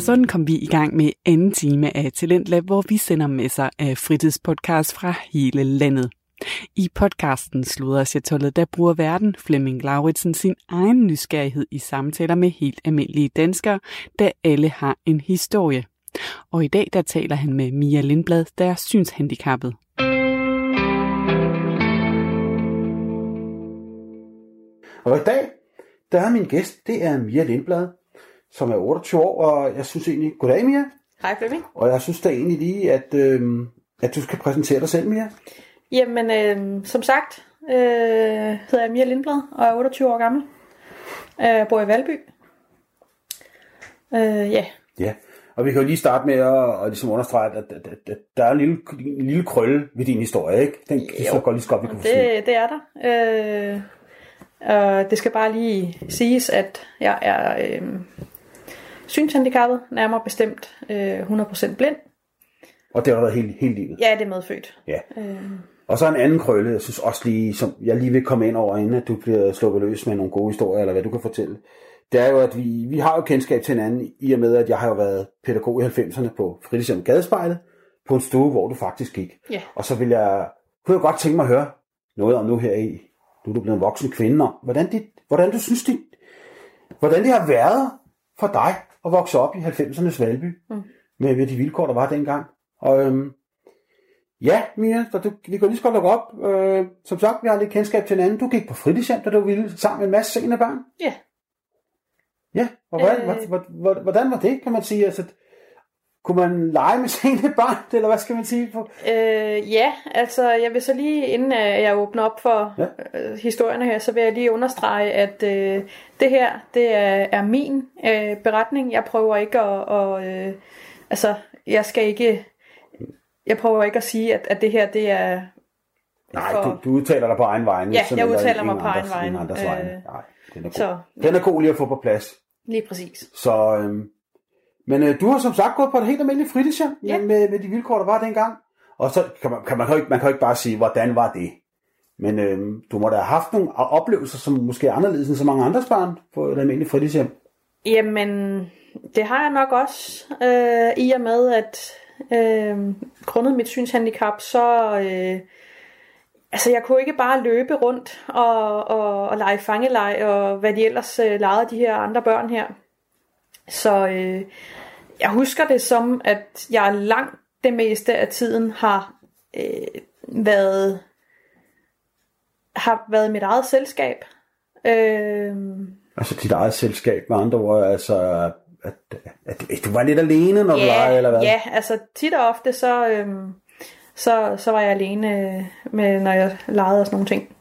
Og sådan kom vi i gang med anden time af Talentlab, hvor vi sender masser af fritidspodcast fra hele landet. I podcasten Sluder Chatollet, der bruger verden Flemming Lauritsen sin egen nysgerrighed i samtaler med helt almindelige danskere, der alle har en historie. Og i dag der taler han med Mia Lindblad, der er synshandicappet. Og i dag, der er min gæst, det er Mia Lindblad, som er 28 år, og jeg synes egentlig, goddag Mia. Hej Flemming. Og jeg synes da egentlig lige, at, øh, at du skal præsentere dig selv, Mia. Jamen, øh, som sagt, øh, hedder jeg Mia Lindblad og er 28 år gammel. Jeg bor i Valby. Øh, ja. Ja, og vi kan jo lige starte med at, at ligesom understrege, at, at, at, at der er en lille, en lille krølle ved din historie, ikke? Den kan så godt lige skop, vi kan det, det er der. Øh, og det skal bare lige siges, at jeg er øh, synshandicappet, nærmere bestemt øh, 100% blind. Og det har været hele, hele livet? Ja, det er medfødt. Ja. Øh. Og så en anden krølle, jeg synes også lige, som jeg lige vil komme ind over, inden at du bliver sluppet løs med nogle gode historier, eller hvad du kan fortælle. Det er jo, at vi, vi har jo kendskab til hinanden, i og med, at jeg har jo været pædagog i 90'erne på fritidshjem Gadespejlet, på en stue, hvor du faktisk gik. Ja. Og så vil jeg, kunne jeg godt tænke mig at høre noget om nu her i, nu er du blevet en voksen kvinde, om hvordan, dit, hvordan du synes, dit, hvordan det har været for dig at vokse op i 90'ernes Valby, mm. med, med de vilkår, der var dengang. Og øhm, ja, Mia, så du, vi kan lige så godt lukke op. Øh, som sagt, vi har lidt kendskab til hinanden. Du gik på fritidshjem, da du ville sammen med en masse sene børn. Ja. Ja, og hvordan, øh... hvordan, hvordan var det, kan man sige? Altså, kunne man lege med sene børn, eller hvad skal man sige? På? Øh, ja, altså jeg vil så lige, inden jeg åbner op for ja. øh, historierne her, så vil jeg lige understrege, at øh, det her, det er, er min øh, beretning. Jeg prøver ikke at, og, øh, altså jeg skal ikke, jeg prøver ikke at sige, at, at det her, det er... Nej, for... du, du udtaler dig på egen vegne. Ja, jeg udtaler mig på egen vegne. Øh, Nej, den er god. Så, den er god lige at få på plads. Lige præcis. Så, øhm, men øh, du har som sagt gået på et helt almindeligt fritidshjem ja. med, med de vilkår, der var dengang. Og så kan man, kan man, kan ikke, man kan ikke bare sige, hvordan var det? Men øh, du må da have haft nogle oplevelser, som måske er anderledes end så mange andre børn på et almindeligt fritidshjem. Jamen, det har jeg nok også. Øh, I og med, at øh, grundet mit synshandicap, så... Øh, altså, jeg kunne ikke bare løbe rundt og, og, og lege fangeleg, og hvad de ellers øh, legede de her andre børn her. Så øh, jeg husker det som, at jeg langt det meste af tiden har øh, været har været mit eget selskab. Øh, altså dit eget selskab med andre ord, altså at, at, at du var lidt alene, når ja, du legede, eller hvad? Ja, altså tit og ofte, så, øh, så, så var jeg alene med, når jeg legede og sådan nogle ting.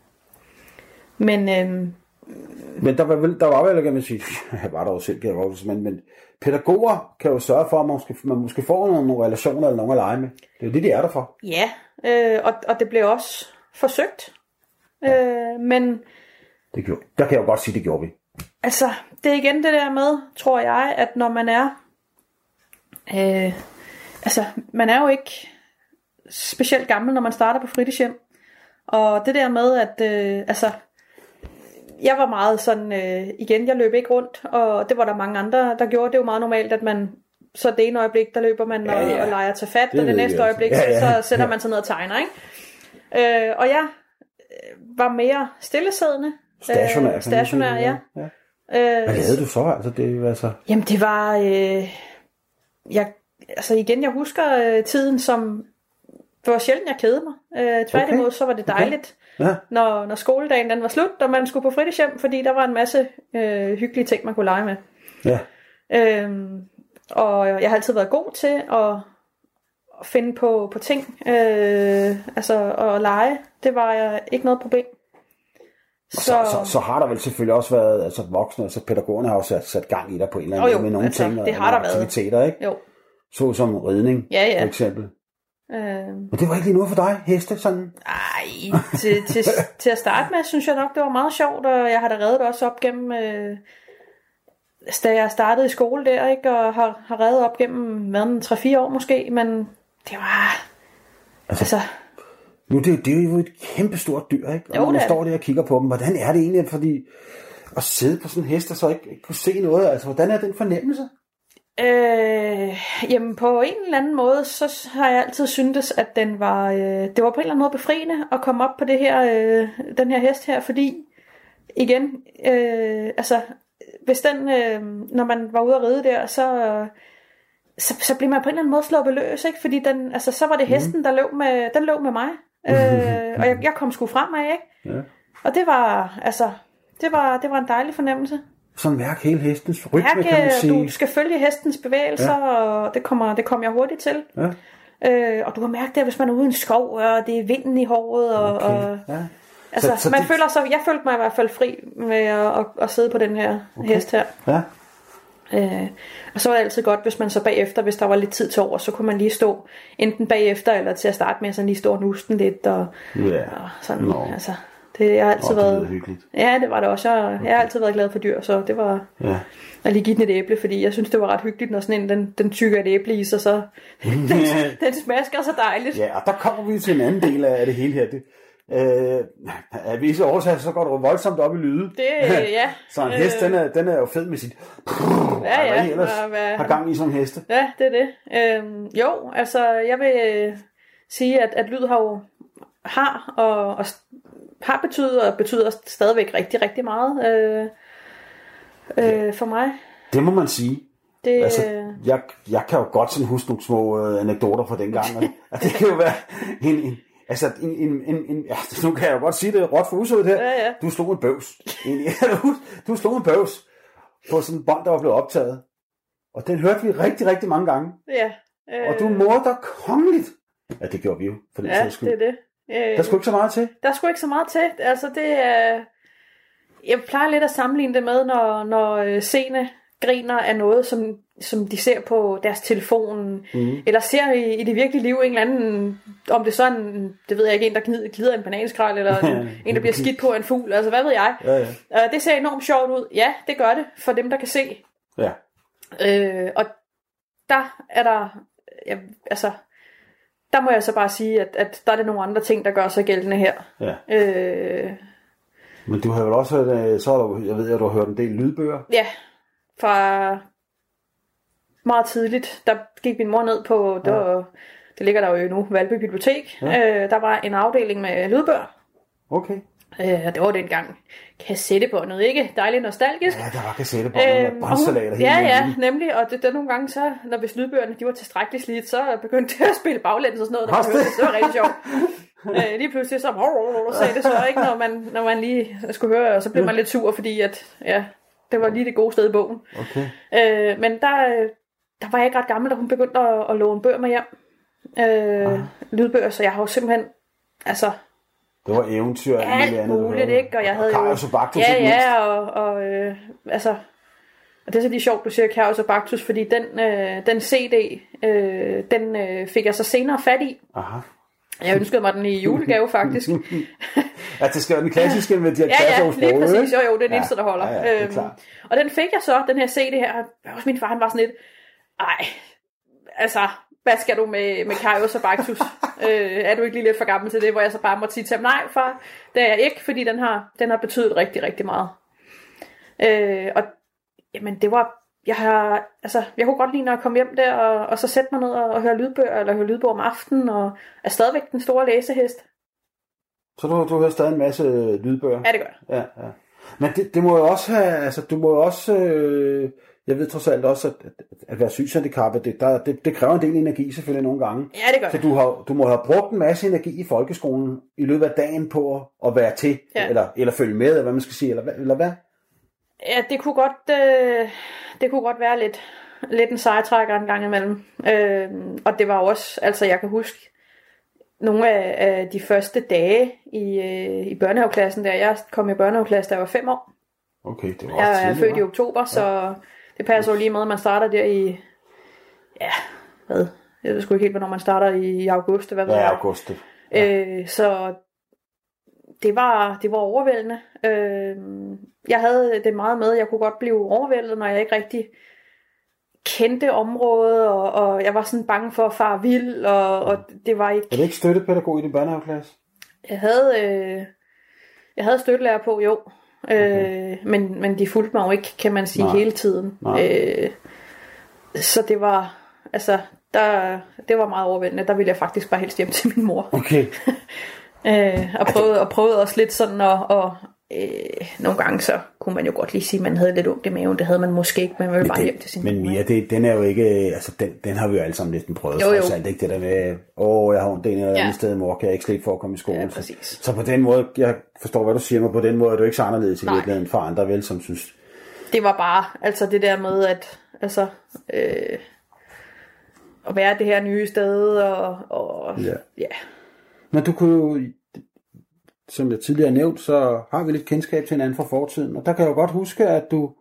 Men øh, men der var vel, der var vel, kan man sige, jeg var der jo selv, men, men pædagoger kan jo sørge for, at man måske, man måske får nogle, nogle relationer eller nogen at lege med. Det er jo det, de er der for. Ja, øh, og, og det blev også forsøgt. Ja. Øh, men... Det gjorde, der kan jeg jo godt sige, det gjorde vi. Altså, det er igen det der med, tror jeg, at når man er... Øh, altså, man er jo ikke specielt gammel, når man starter på fritidshjem. Og det der med, at øh, altså, jeg var meget sådan, øh, igen, jeg løb ikke rundt, og det var der mange andre, der gjorde. Det er jo meget normalt, at man, så det ene øjeblik, der løber man og, ja, ja. og leger til fat, det og det næste øjeblik, ja, ja. så sætter man sig ned og tegner, ikke? Øh, og jeg øh, var mere stillesiddende. Stationær. Øh, stationær, ja. ja. Øh, Hvad lavede du så? Altså, det, altså... Jamen, det var... Øh, jeg, altså igen, jeg husker øh, tiden som... Det var sjældent, jeg kedede mig. Øh, tværtimod, okay. så var det dejligt. Ja. når, når skoledagen den var slut, og man skulle på fritidshjem, fordi der var en masse øh, hyggelige ting, man kunne lege med. Ja. Øhm, og jeg har altid været god til at, at finde på, på ting, øh, altså at lege. Det var jeg ikke noget problem. Så, så, så, så har der vel selvfølgelig også været, altså voksne, altså pædagogerne har jo sat, sat gang i dig på en eller anden måde med nogle altså, ting, det har der aktiviteter, været. ikke? Jo. Så som ridning, ja, ja. for eksempel. Øh... Men det var ikke lige noget for dig, heste sådan? Nej, til, til, til at starte med, synes jeg nok, det var meget sjovt, og jeg har da reddet også op gennem, øh, da jeg startede i skole der, ikke, og har, har reddet op gennem, hvad, 3-4 år måske, men det var, altså, altså nu det, det er jo et kæmpestort dyr, ikke? Og jo, når man står der og kigger på dem, hvordan er det egentlig, fordi at sidde på sådan en hest og så ikke, ikke kunne se noget, altså hvordan er den fornemmelse? Øh, jamen på en eller anden måde, så har jeg altid syntes, at den var, øh, det var på en eller anden måde befriende at komme op på det her, øh, den her hest her, fordi igen, øh, altså hvis den, øh, når man var ude at ride der, så, øh, så, så blev man på en eller anden måde sluppet løs, ikke? Fordi den, altså, så var det hesten, der løb med, den løb med mig. Øh, og jeg, jeg kom sgu fremad, ikke? Ja. Og det var, altså, det var, det var en dejlig fornemmelse. Sådan mærk hele hestens rytme, Mærke, kan man sige. du skal følge hestens bevægelser, ja. og det kommer, det kommer jeg hurtigt til. Ja. Øh, og du kan mærke det, hvis man er ude i en skov, og det er vinden i håret, og, okay. og Ja. altså, Så- så man det- føler sig, jeg følte mig i hvert fald fri med at, at, at sidde på den her okay. hest her. Ja. Øh, og så var det altid godt, hvis man så bagefter, hvis der var lidt tid til over, så kunne man lige stå enten bagefter eller til at starte med, så lige stå og nuste den lidt. Og, Ja. og sådan, Nå. altså, det jeg har altid det været... hyggeligt. Ja, det var det også. Jeg, okay. jeg har altid været glad for dyr, så det var Ja. at lige give den et æble, fordi jeg synes, det var ret hyggeligt, når sådan en, den, den tykker et æble i sig, så den, den smasker så dejligt. ja, og der kommer vi til en anden del af det hele her. Det, øh, af visse årsager, så går det voldsomt op i lyde. Det, øh, ja. Så en hest, den er, den er jo fed med sit... Ja, ja. Hvad ellers og hvad- har gang i som heste. Ja, det er det. Øhm, jo, altså, jeg vil øh, sige, at, at lyd har jo har og, og har betydet og betyder stadigvæk rigtig, rigtig meget øh, øh, for mig. Det må man sige. Det, Altså, øh, jeg, jeg kan jo godt sådan huske nogle små øh, anekdoter fra den gang. Og, og det kan jo være en, en, altså en, en, en, en ja, nu kan jeg jo godt sige det råt for usødet her. Ja, ja. Du slog en bøvs. Du, du slog en bøvs på sådan en bånd, der var blevet optaget. Og den hørte vi rigtig, rigtig mange gange. ja, øh, Og du mordte dig kongeligt. Ja, det gjorde vi jo, for den Ja, sags skyld. det er det. Øh, Der skulle ikke så meget til. Der er sgu ikke så meget til. Altså, det er... Jeg plejer lidt at sammenligne det med, når, når øh, seende griner af noget, som, som de ser på deres telefon, mm. eller ser i, i det virkelige liv en eller anden, om det er sådan, det ved jeg ikke, en, der glider, glider en bananskrald, eller en, en, der bliver skidt på af en fugl, altså hvad ved jeg. Ja, ja. Uh, det ser enormt sjovt ud. Ja, det gør det, for dem, der kan se. Ja. Øh, og der er der, ja, altså, der må jeg så bare sige, at, at der er det nogle andre ting, der gør sig gældende her. ja. Øh, Men du har vel også hørt, øh, så har du, jeg ved, at du har hørt en del lydbøger. Ja, fra meget tidligt, der gik min mor ned på, det, var, det ligger der jo nu, Valby Bibliotek. Ja. Øh, der var en afdeling med lydbøger. Okay. Øh, og det var dengang kassettebåndet, ikke? Dejligt nostalgisk. Ja, der var kassettebånd og Øhm, og hele ja, ja, nemlig. Og det, der nogle gange så, når hvis lydbøgerne de var tilstrækkeligt slidt, så begyndte det at spille baglæns og sådan noget. Der var, det? var rigtig sjovt. øh, lige pludselig så sagde det så ikke, når man, når man lige skulle høre, og så blev man lidt sur, fordi at, ja, det var lige det gode sted i bogen. Okay. Øh, men der, øh, der var jeg ikke ret gammel, da hun begyndte at, at låne bøger med hjem. Øh, Ah. Lydbøger, så jeg har jo simpelthen, altså, Det var eventyr og alt alt muligt, ikke? Og jeg havde og jo... Baktus, ja, ja, og, og øh, altså... Og det er så lige sjovt, du siger Karius og Baktus, fordi den, øh, den CD, øh, den øh, fik jeg så senere fat i. Aha. Jeg ønskede mig den i julegave, faktisk. Ja, det skal være den klassiske med de her Ja, ja, lige præcis. Jo, jo, det er den Ja, eneste, der holder. ja, ja, Øhm, og den fik jeg så, den her CD her. Også min far, han var sådan lidt, ej, altså, hvad skal du med, med Karius og Baktus? øh, er du ikke lige lidt for gammel til det? Hvor jeg så bare måtte sige til ham, nej far, det er jeg ikke, fordi den har, den har betydet rigtig, rigtig meget. Øh, og jamen, det var, jeg har, altså, jeg kunne godt lide, når jeg kom hjem der, og, og så sætte mig ned og, og høre lydbøger, eller høre lydbøger om aftenen, og er stadigvæk den store læsehest. Så du, du hører stadig en masse lydbøger? Ja, det gør jeg. Ja, ja. Men det, det må jo også have, altså du må jo også, øh, jeg ved trods alt også, at, at, at være synshandicappet, det, der, det, det kræver en del energi selvfølgelig nogle gange. Ja, det gør Så du, har, du må have brugt en masse energi i folkeskolen i løbet af dagen på at, være til, Ja. eller, eller følge med, eller hvad man skal sige, eller, hvad- eller hvad? Ja, det kunne godt, øh, det kunne godt være lidt, lidt en sejtrækker en gang imellem. Øh, og det var også, altså jeg kan huske, nogle af, af de første dage i, øh, i børnehaveklassen, der jeg kom i børnehaveklasse, da jeg var fem år. Okay, det var også Jeg er født i oktober, så det passer jo lige med, at man starter der i, ja, hvad, jeg ved sgu ikke helt, hvornår man starter i august, hvad ved Ja, jeg. august. det. Øh, så det var, det var overvældende. Øh, jeg havde det meget med, jeg kunne godt blive overvældet, når jeg ikke rigtig kendte området, og, og jeg var sådan bange for at fare vild, og, og det var ikke... Er det ikke støttepædagog i din børnehaveklasse? Jeg havde, øh, jeg havde støttelærer på, jo. Øh, men, men de fulgte mig jo ikke, kan man sige, Nej. hele tiden. Nej. Øh, så det var, altså, der, det var meget overvældende. Der ville jeg faktisk bare helst hjem til min mor. Okay. Øh, og prøvede, og prøvede også lidt sådan at, og, øh, nogle gange så kunne man jo godt lige sige, at man havde lidt ondt i maven. Det havde man måske ikke, men man ville bare hjem til sin Men. Mia, det, den er jo ikke, altså den, den har vi jo alle sammen næsten prøvet. Jo, jo. Alt, ikke det der med, åh, jeg har ondt det ene eller Ja. andet sted, mor, kan jeg ikke slippe for at komme i skolen. Ja, Så- præcis. Så på den måde, jeg forstår, hvad du siger, men på den måde er du ikke så anderledes i virkeligheden for andre, vel, som synes, det var bare, altså det der med, at altså, øh, at være det her nye sted, og, og Ja. ja. Men du kunne jo, som jeg tidligere nævnt, så har vi lidt kendskab til hinanden fra fortiden, og der kan jeg jo godt huske, at du,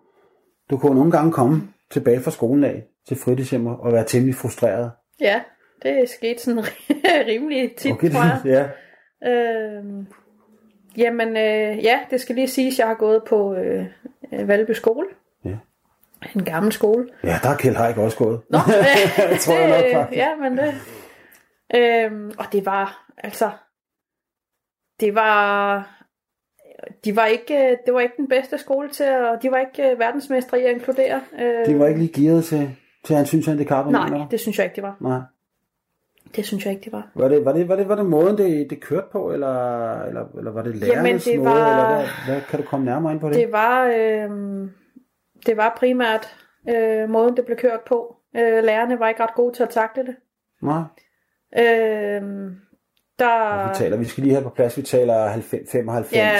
du kunne nogle gange komme tilbage fra skolen af til fritidshjem og være temmelig frustreret. ja, det skete sådan rimelig tit, okay, tror jeg. ja. Øh, jamen, øh, ja, det skal lige siges, at jeg har gået på øh, øh, Valby skole. Ja. En gammel skole. ja, der er Kjeld Haik også gået. Nå, Jeg tror jeg nok, faktisk. Ja, men det... Øhm, og det var, altså... Det var... De var ikke, det var ikke den bedste skole til, og de var ikke øh, verdensmestre i at inkludere. Øh, De var ikke lige gearet til, til hans synshandicap. Nej, det synes jeg ikke, det var. Nej. Det synes jeg ikke, det var. Var det, var det, var det, var det måden, det, det kørte på, eller, eller, eller var det lærernes det måde, var- eller hvad, hvad, kan du komme nærmere ind på det? Det var, øh, det var primært øh, måden, det blev kørt på. Øh, lærerne var ikke ret gode til at takle det. Nej, Øh, der, vi taler, vi skal lige have på plads, vi taler 90, 95. Ja,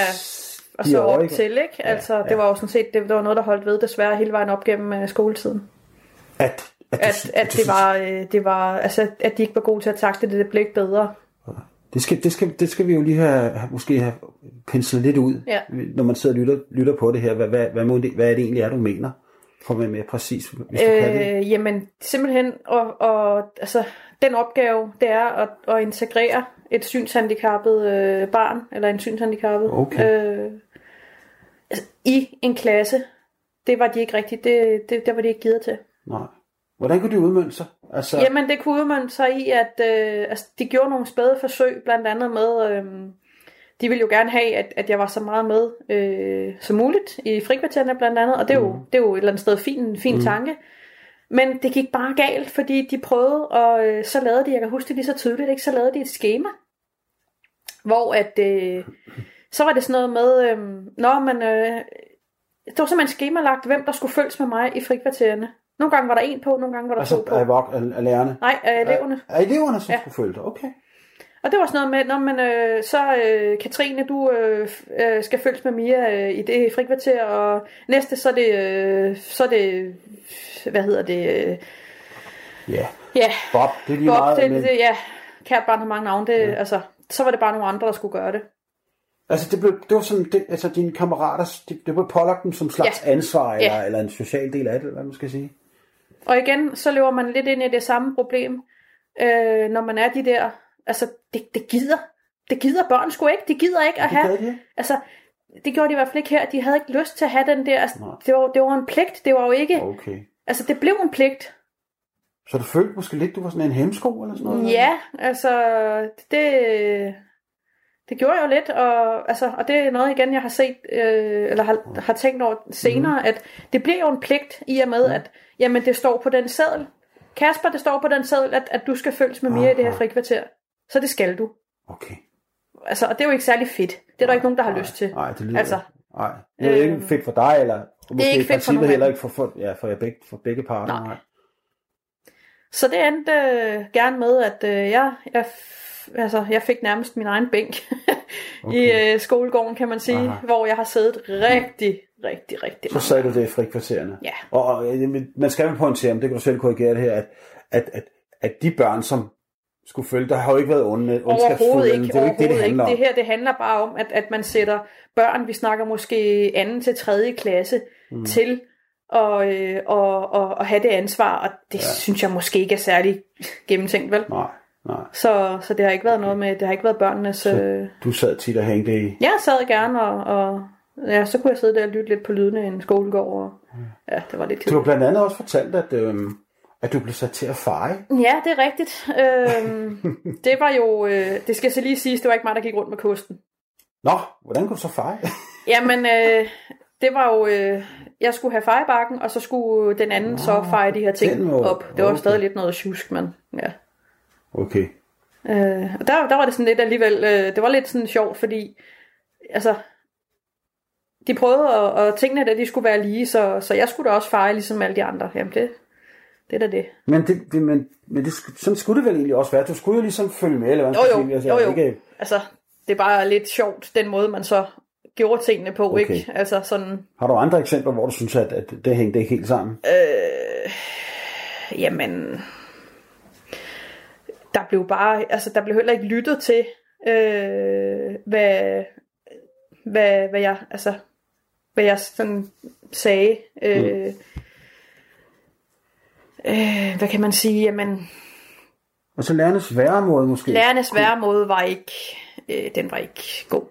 og så år, op til, ikke? Altså, ja. det var jo sådan set, det, det var noget, der holdt ved desværre hele vejen op gennem øh, skoletiden. At, at, du, At, at det synes- var, øh, det var, altså, at de ikke var gode til at takle det, det blev ikke bedre. Det skal, det, skal, det skal vi jo lige have, måske have penslet lidt ud, Ja. når man sidder og lytter, lytter på det her. Hvad, hvad, hvad, må det, hvad er det egentlig er, du mener? At være mere præcis, hvis du kan det. Øh, jamen, simpelthen, og, og altså, den opgave, det er at, at integrere et synshandicappet øh, barn, eller en synshandicappet, Okay. øh, altså, i en klasse. Det var de ikke rigtigt, det, det, det var de ikke givet til. Nej. Hvordan kunne det udmønte sig? Altså, Jamen, det kunne udmønte sig i, at øh, altså, de gjorde nogle spæde forsøg, blandt andet med, øh, de ville jo gerne have, at, at jeg var så meget med øh, som muligt i frikvartererne blandt andet, og det er jo, det er jo et eller andet sted fin, fin mm. tanke. Men det gik bare galt, fordi de prøvede, og øh, så lavede de, jeg kan huske det lige så tydeligt, ikke? så lavede de et schema, hvor at, øh, så var det sådan noget med, øh, når man, øh, det var simpelthen skemalagt, hvem der skulle følges med mig i frikvartererne. Nogle gange var der en på, nogle gange var der altså to på. af, vok- af, af lærerne? Nej, af eleverne. Af eleverne, som Ja. skulle følge dig? Okay. Og det var sådan noget med, når man øh, så øh, Katrine, du øh, øh, skal følges med Mia øh, i det frikvarter, og næste så er det, øh, så er det, hvad hedder det, Ja. ja, Bob, det er lige Bob, meget. det, men, det, ja, kært barn har mange navne, det, ja. altså, så var det bare nogle andre, der skulle gøre det. Altså, det, blev, det var sådan, det, altså dine kammerater, det, det blev pålagt dem som slags Ja. ansvar, eller, Ja. eller en social del af det, eller hvad man skal sige. Og igen, så løber man lidt ind i det samme problem, øh, når man er de der, altså, det, det gider, det gider børn sgu ikke, de gider ikke at Det have, gad de ikke. altså, det gjorde de i hvert fald ikke her, de havde ikke lyst til at have den der, altså, Nej. det var, det var en pligt, det var jo ikke, Okay. Altså, det blev en pligt, Så du følte måske lidt, du var sådan en hemsko eller sådan noget? Ja, altså, det, det gjorde jeg jo lidt, og, altså, og det er noget igen, jeg har set, øh, eller har, har tænkt over senere, mm. at det bliver jo en pligt i og med, ja. at jamen, det står på den seddel. Kasper, det står på den seddel, at, at du skal følges med Mia i det her frikvarter. Så det skal du. Okay. Altså, og det er jo ikke særlig fedt. Det er der ikke nogen, der har lyst til. Nej, det lyder Altså, Nej, det er jo ikke øhm, fedt for dig, eller måske ikke i fedt for heller ikke for, for, ja, for, begge, for begge parter. Nej. Så det endte øh, gerne med, at øh, jeg, jeg, altså, jeg fik nærmest min egen bænk okay. i øh, skolegården, kan man sige, Aha. hvor jeg har siddet rigtig, rigtig, rigtig Så sagde du det i frikvartererne. Ja. Og, og øh, man skal jo pointere, men det kan du selv korrigere det her, at, at, at, at de børn, som skulle følge, der har jo ikke været onde, Overhovedet ikke, Det er jo ikke det, det handler ikke. om. Det her, det handler bare om, at, at man sætter børn, vi snakker måske anden til tredje klasse, mm. til øh, og, og, og have det ansvar, og det ja. synes jeg måske ikke er særlig gennemtænkt, vel? Nej, nej. Så, så det har ikke været noget med, det har ikke været børnenes... Øh, Du sad tit og hængte i... jeg sad gerne, og, og ja, så kunne jeg sidde der og lytte lidt på lydene i en skolegård, og ja, det var lidt Du har blandt andet også fortalt, at, øhm, at du blev sat til at feje. Ja, det er rigtigt. Øhm, det var jo, øh, det skal så lige siges, det var ikke mig, der gik rundt med kosten. Nå, hvordan kunne du så feje? Jamen, øh, det var jo, øh, jeg skulle have fejebakken, og så skulle den anden så feje de her ting måde. op. Det var Okay. stadig lidt noget tjusk, men ja. Okay. Øh, og der, der var det sådan lidt alligevel, øh, det var lidt sådan sjovt, fordi altså, de prøvede at, at tingene, at de skulle være lige, så, så jeg skulle da også feje ligesom alle de andre. Jamen det, det er da det. Men, det, det, men, men det, sådan skulle det vel egentlig også være. Du skulle jo ligesom følge med, eller hvad Jo jo, sige. Altså, jo jo. Ikke, Altså, det er bare lidt sjovt, den måde man så gjorde tingene på, Okay. ikke? Altså sådan, har du andre eksempler, hvor du synes, at, at det hængte ikke helt sammen? øh, jamen, der blev bare, altså der blev heller ikke lyttet til, øh, hvad, hvad, hvad jeg, altså, hvad jeg sådan sagde. Øh, øh, hvad kan man sige? Jamen, Og så lærernes væremåde måske. lærernes væremåde var ikke, øh, den var ikke god.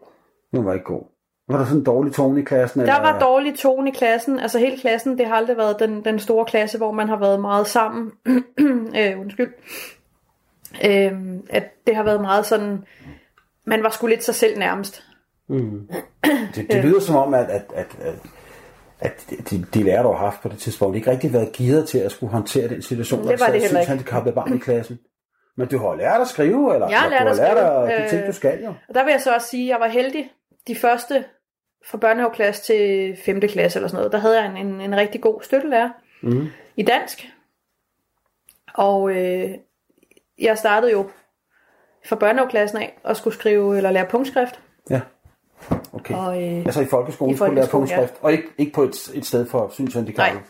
Den var ikke god. Var der sådan en dårlig tone i klassen? Der var dårlig tone i klassen, altså hele klassen, det har aldrig været den, den store klasse, hvor man har været meget sammen. øh, undskyld. Øh, at det har været meget sådan, man var sgu lidt sig selv nærmest. Mm. Det, det lyder som om, at, at, at, at, at de, de lærere, du har haft på det tidspunkt, ikke rigtig været gearet til at skulle håndtere den situation, Det var det heller ikke. handicappede barn i klassen. Men du har lært at skrive, eller Jeg har lært du at har lært skrive, at, de øh, ting, du skal jo. Og der vil jeg så også sige, at jeg var heldig. De første fra børnehaveklasse til 5. klasse eller sådan noget, der havde jeg en, en, en rigtig god støttelærer Mm. i dansk. Og øh, jeg startede jo fra børnehaveklassen af og skulle skrive eller lære punktskrift. Ja. Okay. Og, øh, Altså i folkeskolen i skulle du lære folkeskolen, punktskrift, og ikke, ikke på et, et sted for synshandicappede. Nej.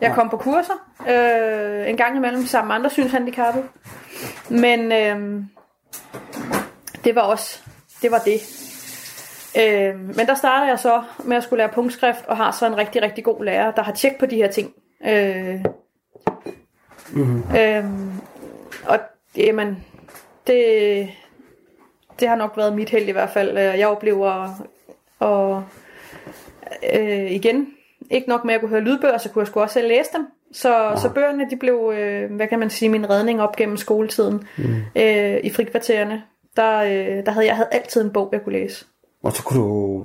Jeg kom på kurser øh, en gang imellem sammen med andre synshandicappede. Men øh, det var også det var det. Øh, men der starter jeg så med at skulle lære punktskrift og har så en rigtig, rigtig god lærer, der har tjek på de her ting. Øh, mm-hmm. øh, og jamen, det, det har nok været mit held i hvert fald. Øh, Jeg oplever og øh, igen, ikke nok med at kunne høre lydbøger, så kunne jeg sgu også selv læse dem. Så, så bøgerne, de blev, øh, hvad kan man sige, min redning op gennem skoletiden mm. øh, i frikvartererne. Der, øh, der havde jeg havde altid en bog, jeg kunne læse. Og så kunne du...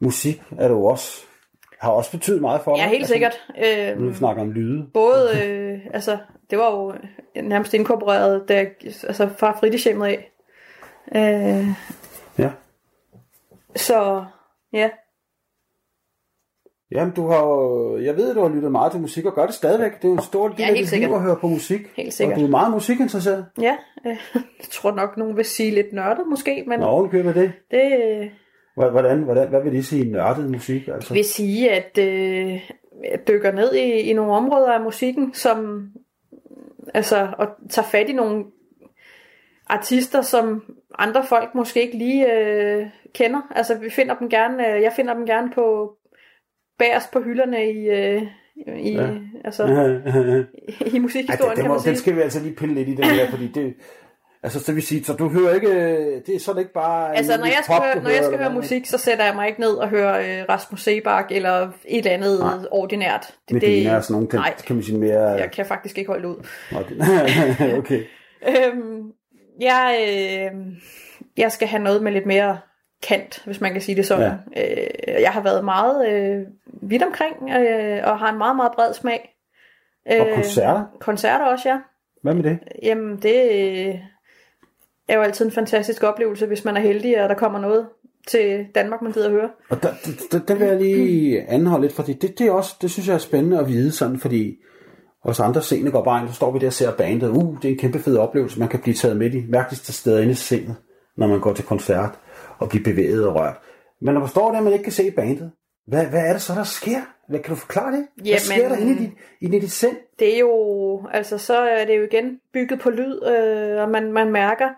Musik er du også... Har også betydet meget for dig. Ja, helt sikkert. Øh, Nu snakker om lyde. både, øh, altså, det var jo nærmest inkorporeret, da altså fra fritidshjemmet af. Øh, Ja. så, ja. Jamen, du har jeg ved, at du har lyttet meget til musik, og gør det stadigvæk. Det er jo en stor del Ja, af dit liv at høre på musik. Helt sikkert. Og du er meget musikinteresseret. Ja, øh, jeg tror nok, nogen vil sige lidt nørdet måske, men Nå, ovenikøbet det. det, Hvordan, hvordan, hvad vil det sige, nørdet musik? Altså? vil sige, at øh, jeg dykker ned i, i nogle områder af musikken, som altså, og tager fat i nogle artister, som andre folk måske ikke lige øh, kender. Altså, vi finder dem gerne, øh, jeg finder dem gerne på bagerst på hylderne i, øh, i, Ja. altså, i Ej, musikhistorien, det, det kan må, man sige. den skal vi altså lige pille lidt i den her, fordi det... Altså, så vil sige, så du hører ikke... Det er sådan ikke bare... Altså, når jeg skal, pop, høre, når jeg skal høre musik, så sætter jeg mig ikke ned og hører øh, Rasmus Sebak eller et eller andet Nej. ordinært. Medina og sådan nogle, nej, den, kan man sige mere... jeg kan faktisk ikke holde ud. Det- okay. Øhm, jeg, øh, jeg skal have noget med lidt mere kant, hvis man kan sige det sådan. Ja. Øh, jeg har været meget øh, vidt omkring, øh, og har en meget, meget bred smag. Og koncerter? Koncerter også, ja. Hvad med det? Jamen, det øh, er jo altid en fantastisk oplevelse, hvis man er heldig, og der kommer noget til Danmark, man gider at høre. Og der, der, der vil jeg lige anholde lidt, fordi det, det, er også, det synes jeg er spændende at vide, sådan, fordi os andre scener går bare ind, så står vi der og ser bandet. Uh, det er en kæmpe fed oplevelse. Man kan blive taget med de mærkeligste steder inde i scenet, når man går til koncert og bliver bevæget og rørt. Men når man står der, og man ikke kan se bandet, hvad, hvad er det så, der sker? Hvad, kan du forklare det? Hvad Jamen- sker der inde i dit, inde i dit sind? det er jo, altså så er det jo igen bygget på lyd, øh, og man, man mærker,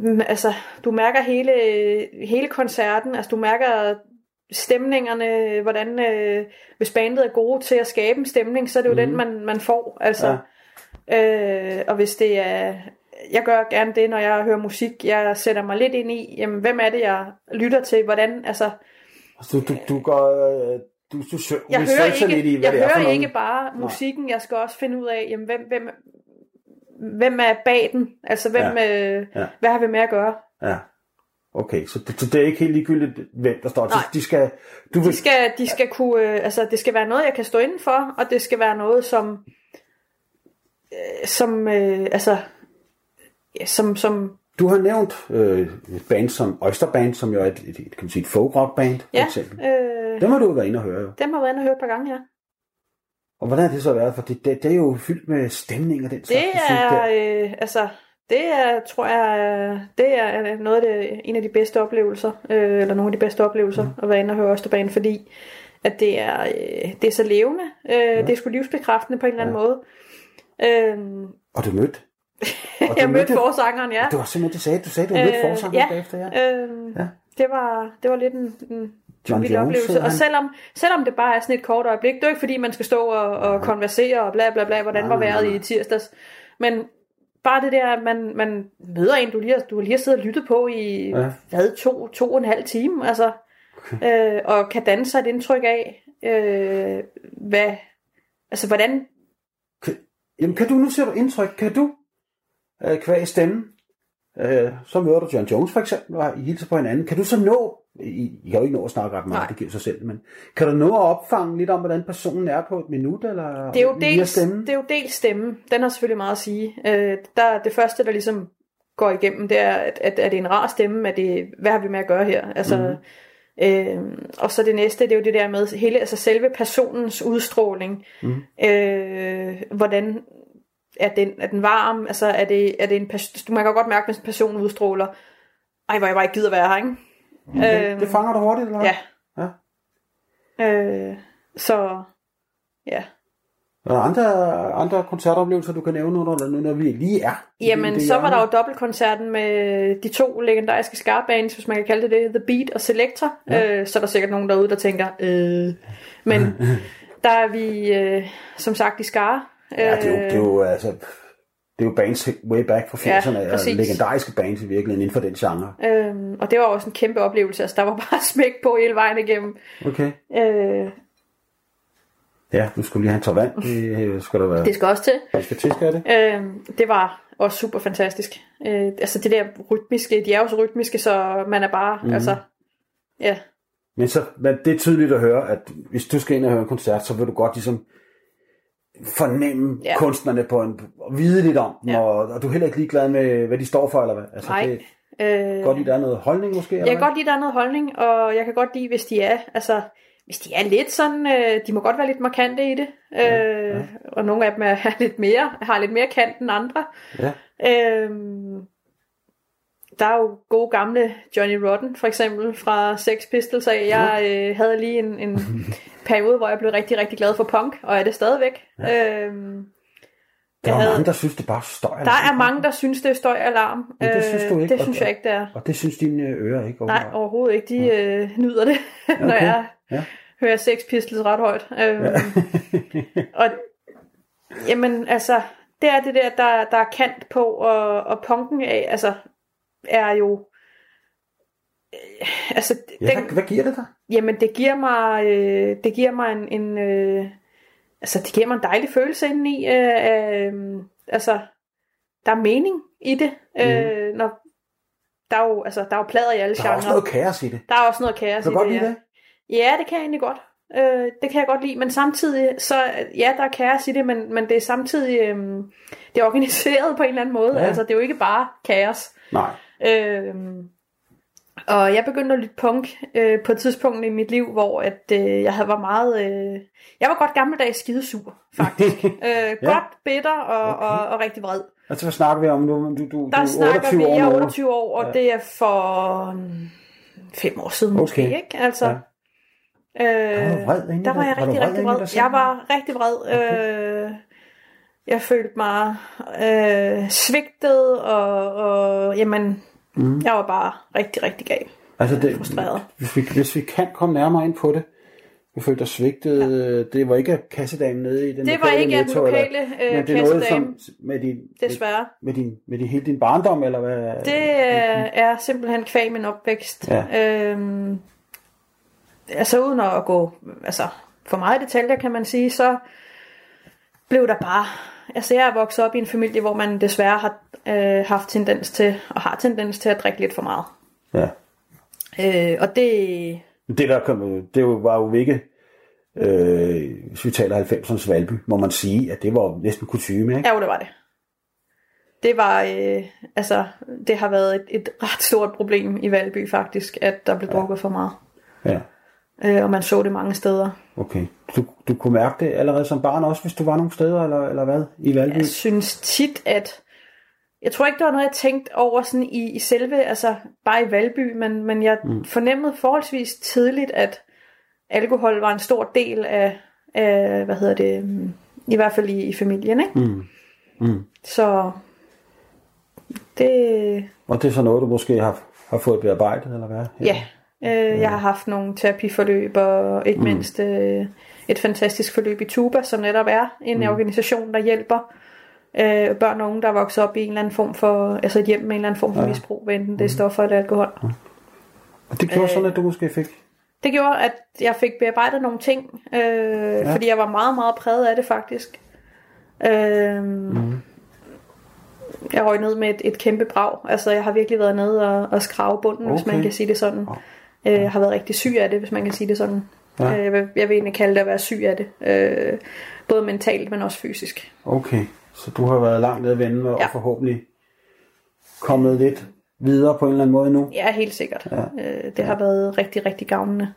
mm, altså du mærker hele, hele koncerten, altså du mærker stemningerne, hvordan, øh, hvis bandet er gode til at skabe en stemning, så er det jo mm. den, man, man får, altså. Ja. Øh, og hvis det er, jeg gør gerne det, når jeg hører musik, jeg sætter mig lidt ind i, jamen, hvem er det, jeg lytter til, hvordan, altså, Altså, du, du, du går... øh, Du, du sø- jeg hører lidt i, ikke, hvad jeg det er for hører nogen. ikke bare musikken, jeg skal også finde ud af, jamen, hvem, hvem, hvem er bag den, altså hvem, ja. Øh, Ja. hvad har vi med at gøre? Ja. Okay, så det, det er ikke helt ligegyldigt, hvem der står. Nej. De, de skal, du vil, De skal, de skal kunne, øh, altså det skal være noget, jeg kan stå inden for, og det skal være noget, som, øh, som, øh, altså, ja, som, som, du har nævnt øh, et band som Oyster Band, som jo er et, et, et, kan man sige, et folk rock band, for ja, eksempel. øh, Dem har du været inde og høre jo. dem har været inde og høre et par gange, ja. Og hvordan har det så været? For det, det, det er jo fyldt med stemning og den slags Det der. er, øh, altså, det er, tror jeg, det er noget af det, en af de bedste oplevelser, øh, eller nogle af de bedste oplevelser, mm. at være inde og høre Østerbanen, fordi at det er, øh, det er så levende, øh, ja. det er sgu livsbekræftende på en eller anden ja. måde. Øh, Og du mødte? Og jeg mødte forsangeren, ja. Det var simpelthen, det sagde, du sagde, du mødte Øh, forsangeren ja. bagefter, ja. Øh, Ja. det, var, det var lidt en, en John vild Jones oplevelse. Og selvom, selvom det bare er sådan et kort øjeblik, det er jo ikke fordi, man skal stå og, og konversere og bla bla bla, hvordan var Nej, nej, vejret nej. i tirsdags. Men bare det der, at man, man møder en, du lige, har- du lige har siddet og lyttet på i, Ja. hvad, to, to og en halv time, altså, øh, og kan danne sig et indtryk af, øh, hvad, altså hvordan, Jamen, kan du, nu ser du indtryk, kan du, øh, kvæg stemme, øh, så møder du John Jones for eksempel, og I hilser på hinanden. Kan du så nå, I, I kan jo ikke nå at snakke ret meget, Nej. det giver sig selv, men kan du nå at opfange lidt om, hvordan personen er på et minut, eller det er jo dels, stemmen? det er jo dels stemme, den har selvfølgelig meget at sige. Øh, der, det første, der ligesom går igennem, det er, at, at, er det en rar stemme, er det, hvad har vi med at gøre her? Altså, mm-hmm. øh, og så det næste, det er jo det der med hele, altså selve personens udstråling. Mm. Øh, hvordan er den, er den varm? Altså, er det, er det en man kan godt mærke, hvis en person udstråler, ej, hvor jeg bare ikke gider være her, ikke? Okay. Øhm, det fanger du hurtigt, eller? Ja. ja. Øh, så, ja. Er der andre, andre koncertoplevelser, du kan nævne når, nu, når vi lige er? Jamen, det så var der jo dobbeltkoncerten med de to legendariske skarbands, hvis man kan kalde det det, The Beat og Selectra. Ja. Øh, så er der sikkert nogen derude, der tænker, øh. Men der er vi, øh, som sagt, i Skare. Ja, det er jo, det er jo altså... Det er jo bands way back fra Ja, 80'erne, ja, præcis. legendariske bands i virkeligheden inden for den genre. Øh, og det var også en kæmpe oplevelse. Altså, der var bare smæk på hele vejen igennem. Okay. Øh, Ja, nu skulle lige have en tår vand. Det øh, skal der være. det skal også til. Det skal til, skal det? Øh, det var også super fantastisk. Øh, altså det der rytmiske, de er jo så rytmiske, så man er bare, Mhm. mm. altså, ja, Men, så, men det er tydeligt at høre, at hvis du skal ind og høre en koncert, så vil du godt ligesom fornemme ja. Kunstnerne på en, og vide lidt om dem, Ja. og, og du er heller ikke ligeglad med, hvad de står for, eller hvad? Altså, Nej. det øh, er godt lide, der er noget holdning måske, eller Jeg kan hvad? godt lide, der er noget holdning, og jeg kan godt lide, hvis de er, altså, hvis de er lidt sådan, øh, de må godt være lidt markante i det, øh, Ja, ja. og nogle af dem er lidt mere, har lidt mere kant end andre. Ja. Øh, der er jo gode gamle Johnny Rotten, for eksempel, fra Sex Pistols af. Jeg øh, havde lige en, en periode, hvor jeg blev rigtig, rigtig glad for punk, og er det stadigvæk. Ja. Øh, Der er havde- mange, der synes, det er bare støj. der er mange, der synes, det er støj alarm. Men det synes du ikke, Det synes jeg ikke, det er. Og det synes dine ører ikke. Nej, åbenbart. overhovedet ikke. De øh, nyder det, når Okay. jeg Ja. hører Sex Pistols ret højt. Øhm, og jamen, altså, det er det der, der, der er kant på, og, og punken af, altså, er jo... Øh, altså, Ja, den, hvad, giver det dig? jamen, det giver mig, øh, det giver mig en, en øh, altså, det giver mig en dejlig følelse indeni. Øh, øh, altså, der er mening i det. Øh, når, der er jo, altså, der er jo plader i alle Mhm. Der er også genrer. noget kaos i det. Der er også noget kaos Kan i du godt det, lide ja. det? Ja, det kan jeg egentlig godt. Øh, det kan jeg godt lide, men samtidig, så ja, der er kaos i det, men, men det er samtidig, øhm, det er organiseret på en eller anden måde. Ja. Altså, det er jo ikke bare kaos. Nej. Øhm, og jeg begyndte at lytte punk øh, på et tidspunkt i mit liv, hvor at, øh, jeg havde var meget... Øh, jeg var godt gammeldags skidesur, faktisk. øh, ja. Godt bitter og, Okay. og, og rigtig vred. Altså, hvad snakker vi om nu? Du, du, du Der er snakker 28 vi, år jeg er nu. 28 år, og Ja. det er for mm, fem år siden måske, Okay. ikke? Altså, Ja. ja. Der var Øh, du vred der var jeg Var du rigtig, vred rigtig vred. selv? Jeg var rigtig vred. Okay. Øh, jeg følte mig øh, svigtet, og, og jamen, mm. jeg var bare rigtig, rigtig gal. Altså, det, frustreret. hvis, vi, hvis vi kan komme nærmere ind på det. Du følte dig svigtet. Ja. Det var ikke kassedamen nede i den Det var lokale ikke den Netto, eller- lokale øh, Men det er noget som, med din, med, desværre. med, din, med din, hele din barndom, eller hvad? Det øh, er simpelthen kvæg min opvækst. Ja. Øhm, altså uden at gå altså, for meget detaljer, kan man sige, så blev der bare... Altså jeg er vokset op i en familie, hvor man desværre har øh, haft tendens til, og har tendens til at drikke lidt for meget. Ja. Øh, og det, Det der kom, det var jo ikke, øh, hvis vi taler 90'ernes Valby, må man sige, at det var næsten kutume, ikke? ja, jo, det var det. Det var, øh, altså, det har været et, et ret stort problem i Valby faktisk, at der blev drukket for meget. Ja, Øh, og man så det mange steder. okay. Du, du kunne mærke det allerede som barn også, hvis du var nogle steder, eller, eller hvad, i Valby? Jeg synes tit, at... Jeg tror ikke, det var noget, jeg tænkte over sådan i, i selve, altså bare i Valby, men, men jeg mm. fornemmede forholdsvis tidligt, at alkohol var en stor del af, af hvad hedder det, i hvert fald i, i familien, ikke? Mm. Mm. Så det, Og det er så noget, du måske har, har fået bearbejdet, eller hvad? ja, øh, jeg har haft nogle terapiforløb, og ikke mindst øh, et fantastisk forløb i Tuba, som netop er en mm. organisation, der hjælper øh, børn og unge, der er vokset op i en eller anden form for, altså et hjem med en eller anden form for ja. misbrug, hvad enten det er stoffer eller alkohol. Og det gjorde sådan, at du måske fik... Det gjorde, at jeg fik bearbejdet nogle ting, øh, ja. fordi jeg var meget, meget præget af det faktisk. Øh, mm. Jeg røg ned med et, et kæmpe brag. Altså, jeg har virkelig været nede og, og skrave bunden, okay. hvis man kan sige det sådan. Øh, har været rigtig syg af det, hvis man kan sige det sådan. Ja. Øh, jeg, vil, jeg vil egentlig kalde det at være syg af det. Øh, både mentalt, men også fysisk. Okay, så du har været langt nede at vende, og Ja. forhåbentlig kommet lidt videre på en eller anden måde nu. Ja, helt sikkert. Ja. Øh, det har været rigtig, rigtig gavnende.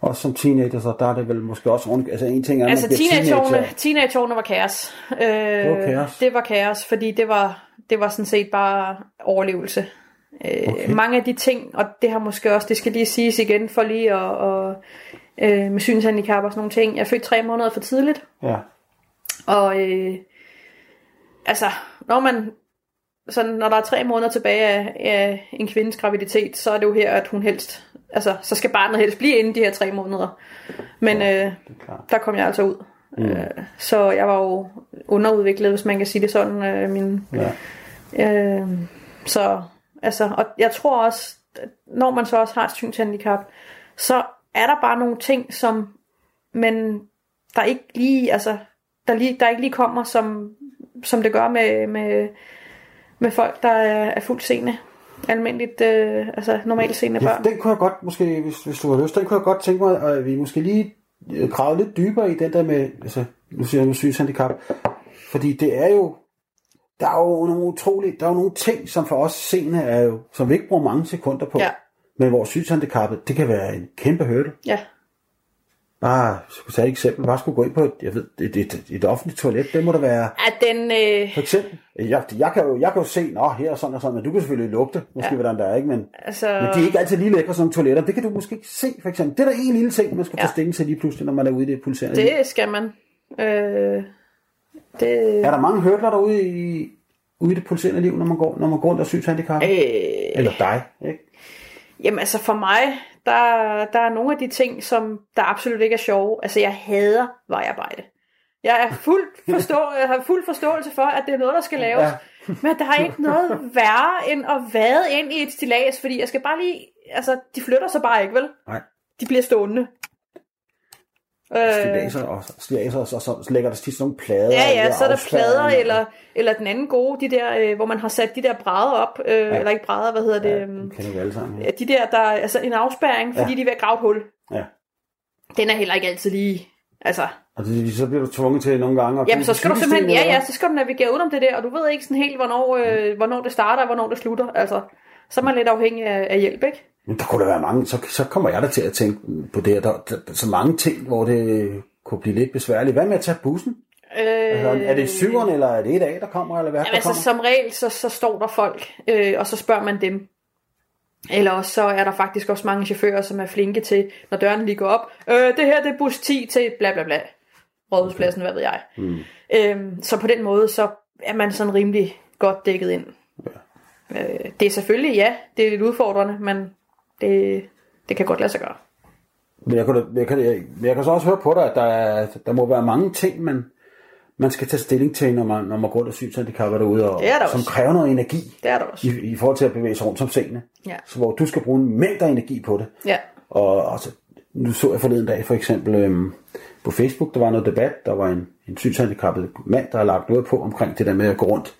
Også som teenager, så der er det vel måske også rundt... Altså en ting er, Altså teenageårene, teenager. teenageårene var kaos. Øh, det var kaos? Det var kaos, fordi det var, det var sådan set bare overlevelse. Øh, Okay. Mange af de ting, og det har måske også, det skal lige siges igen, for lige at, og, øh, med synshandicap og sådan nogle ting. Jeg er født tre måneder for tidligt, Ja, og øh, altså, når man sådan, når der er tre måneder tilbage af, af en kvindes graviditet, så er det jo her, at hun helst, altså, så skal barnet helst blive inden de her tre måneder. Men øh, er klart. der kom jeg altså ud. Mm. Øh, så jeg var jo underudviklet, hvis man kan sige det sådan. Øh, min, Ja. øh, så, altså, og jeg tror også, når man så også har et synshandicap, så er der bare nogle ting, som men der ikke lige, altså, der, lige, der ikke lige kommer, som, som det gør med, med, med folk, der er, er fuldt seende. Almindeligt, øh, altså normalt seende ja, børn. den kunne jeg godt, måske, hvis, hvis du har lyst, den kunne jeg godt tænke mig, at vi måske lige øh, grave lidt dybere i den der med, altså, nu siger jeg nu synshandicap, fordi det er jo, der er jo nogle utrolige, der er jo nogle ting, som for os seende er jo, som vi ikke bruger mange sekunder på. Ja. Men hvor synshandicappet, det kan være en kæmpe hurdle. Ja, Bare, så kunne tage et eksempel, bare skulle gå ind på et, jeg ved, et, et, et offentligt toilet, det må der være, at den, øh, for eksempel, jeg, jeg, kan jo, jeg kan jo se, nå, her er sådan og sådan, men du kan selvfølgelig lugte, måske, ja. hvordan der er, ikke? Men, altså, men de er ikke altid lige lækre, sådan toiletter. Det kan du måske ikke se, for eksempel. Det er der en lille ting, man skal ja. Ja. tage stilling til lige pludselig, når man er ude i det pulserende. det skal man. Øh, det, Er der mange hørtler derude i, ude i det pulserende liv, når man går, når man går rundt og er synshandicap? Øh. Eller dig, ikke? Jamen altså for mig, der, der er nogle af de ting, som der absolut ikke er sjove. Altså jeg hader vejarbejde. Jeg er fuld forstå, jeg har fuld forståelse for, at det er noget, der skal laves. Ja. Men der er ikke noget værre end at vade ind i et stilas, fordi jeg skal bare lige... Altså, de flytter sig bare ikke, vel? Nej. De bliver stående. Øh, Stilaser og stilaser, og så, så, lægger der tit sådan nogle plader. Ja, ja, så er der plader, eller, eller den anden gode, de der, øh, hvor man har sat de der brædder op, øh, ja. eller ikke brædder, hvad hedder det? Ja, øhm, dem kender vi alle sammen. Ja. De der, der er altså en afspærring, fordi Ja. de er ved at grave et hul. ja. Den er heller ikke altid lige... Altså, Og det, så bliver du tvunget til nogle gange. jamen så skal du simpelthen, ja eller ja, så skal du navigere udenom det der, og du ved ikke sådan helt, hvornår, øh, hvornår det starter, og hvornår det slutter. Altså, så er man lidt afhængig af, af hjælp, ikke? Der kunne der være mange, så, så kommer jeg da til at tænke på det, her. der, der, der, så mange ting, hvor det kunne blive lidt besværligt. Hvad med at tage bussen? Øh, Altså, er det syveren, eller er det et A, der kommer, eller hvad Jamen, der altså, kommer? som regel, så, så står der folk, øh, og så spørger man dem. Eller også så er der faktisk også mange chauffører, som er flinke til, når døren lige går op. Øh, det her det er bus 10 til bla bla bla. Rådhuspladsen, hvad ved jeg. Mm. Øhm, så på den måde, så er man sådan rimelig godt dækket ind. Ja. Øh, det er selvfølgelig, ja, det er lidt udfordrende, men det, det kan godt lade sig gøre. Men jeg, kan, jeg, kan, jeg, jeg kan så også høre på dig, at der, er, der må være mange ting, man, man skal tage stilling til, når man, når man går rundt og synshandicapper derude, og, Det er der som også. kræver noget energi Det er der også. i, i forhold til at bevæge sig rundt som seende. Ja. Så hvor du skal bruge en mængde af energi på det. Ja, Og altså, nu så jeg forleden dag for eksempel øhm, på Facebook, der var noget debat, der var en, en synshandicappet mand, der har lagt noget på omkring det der med at gå rundt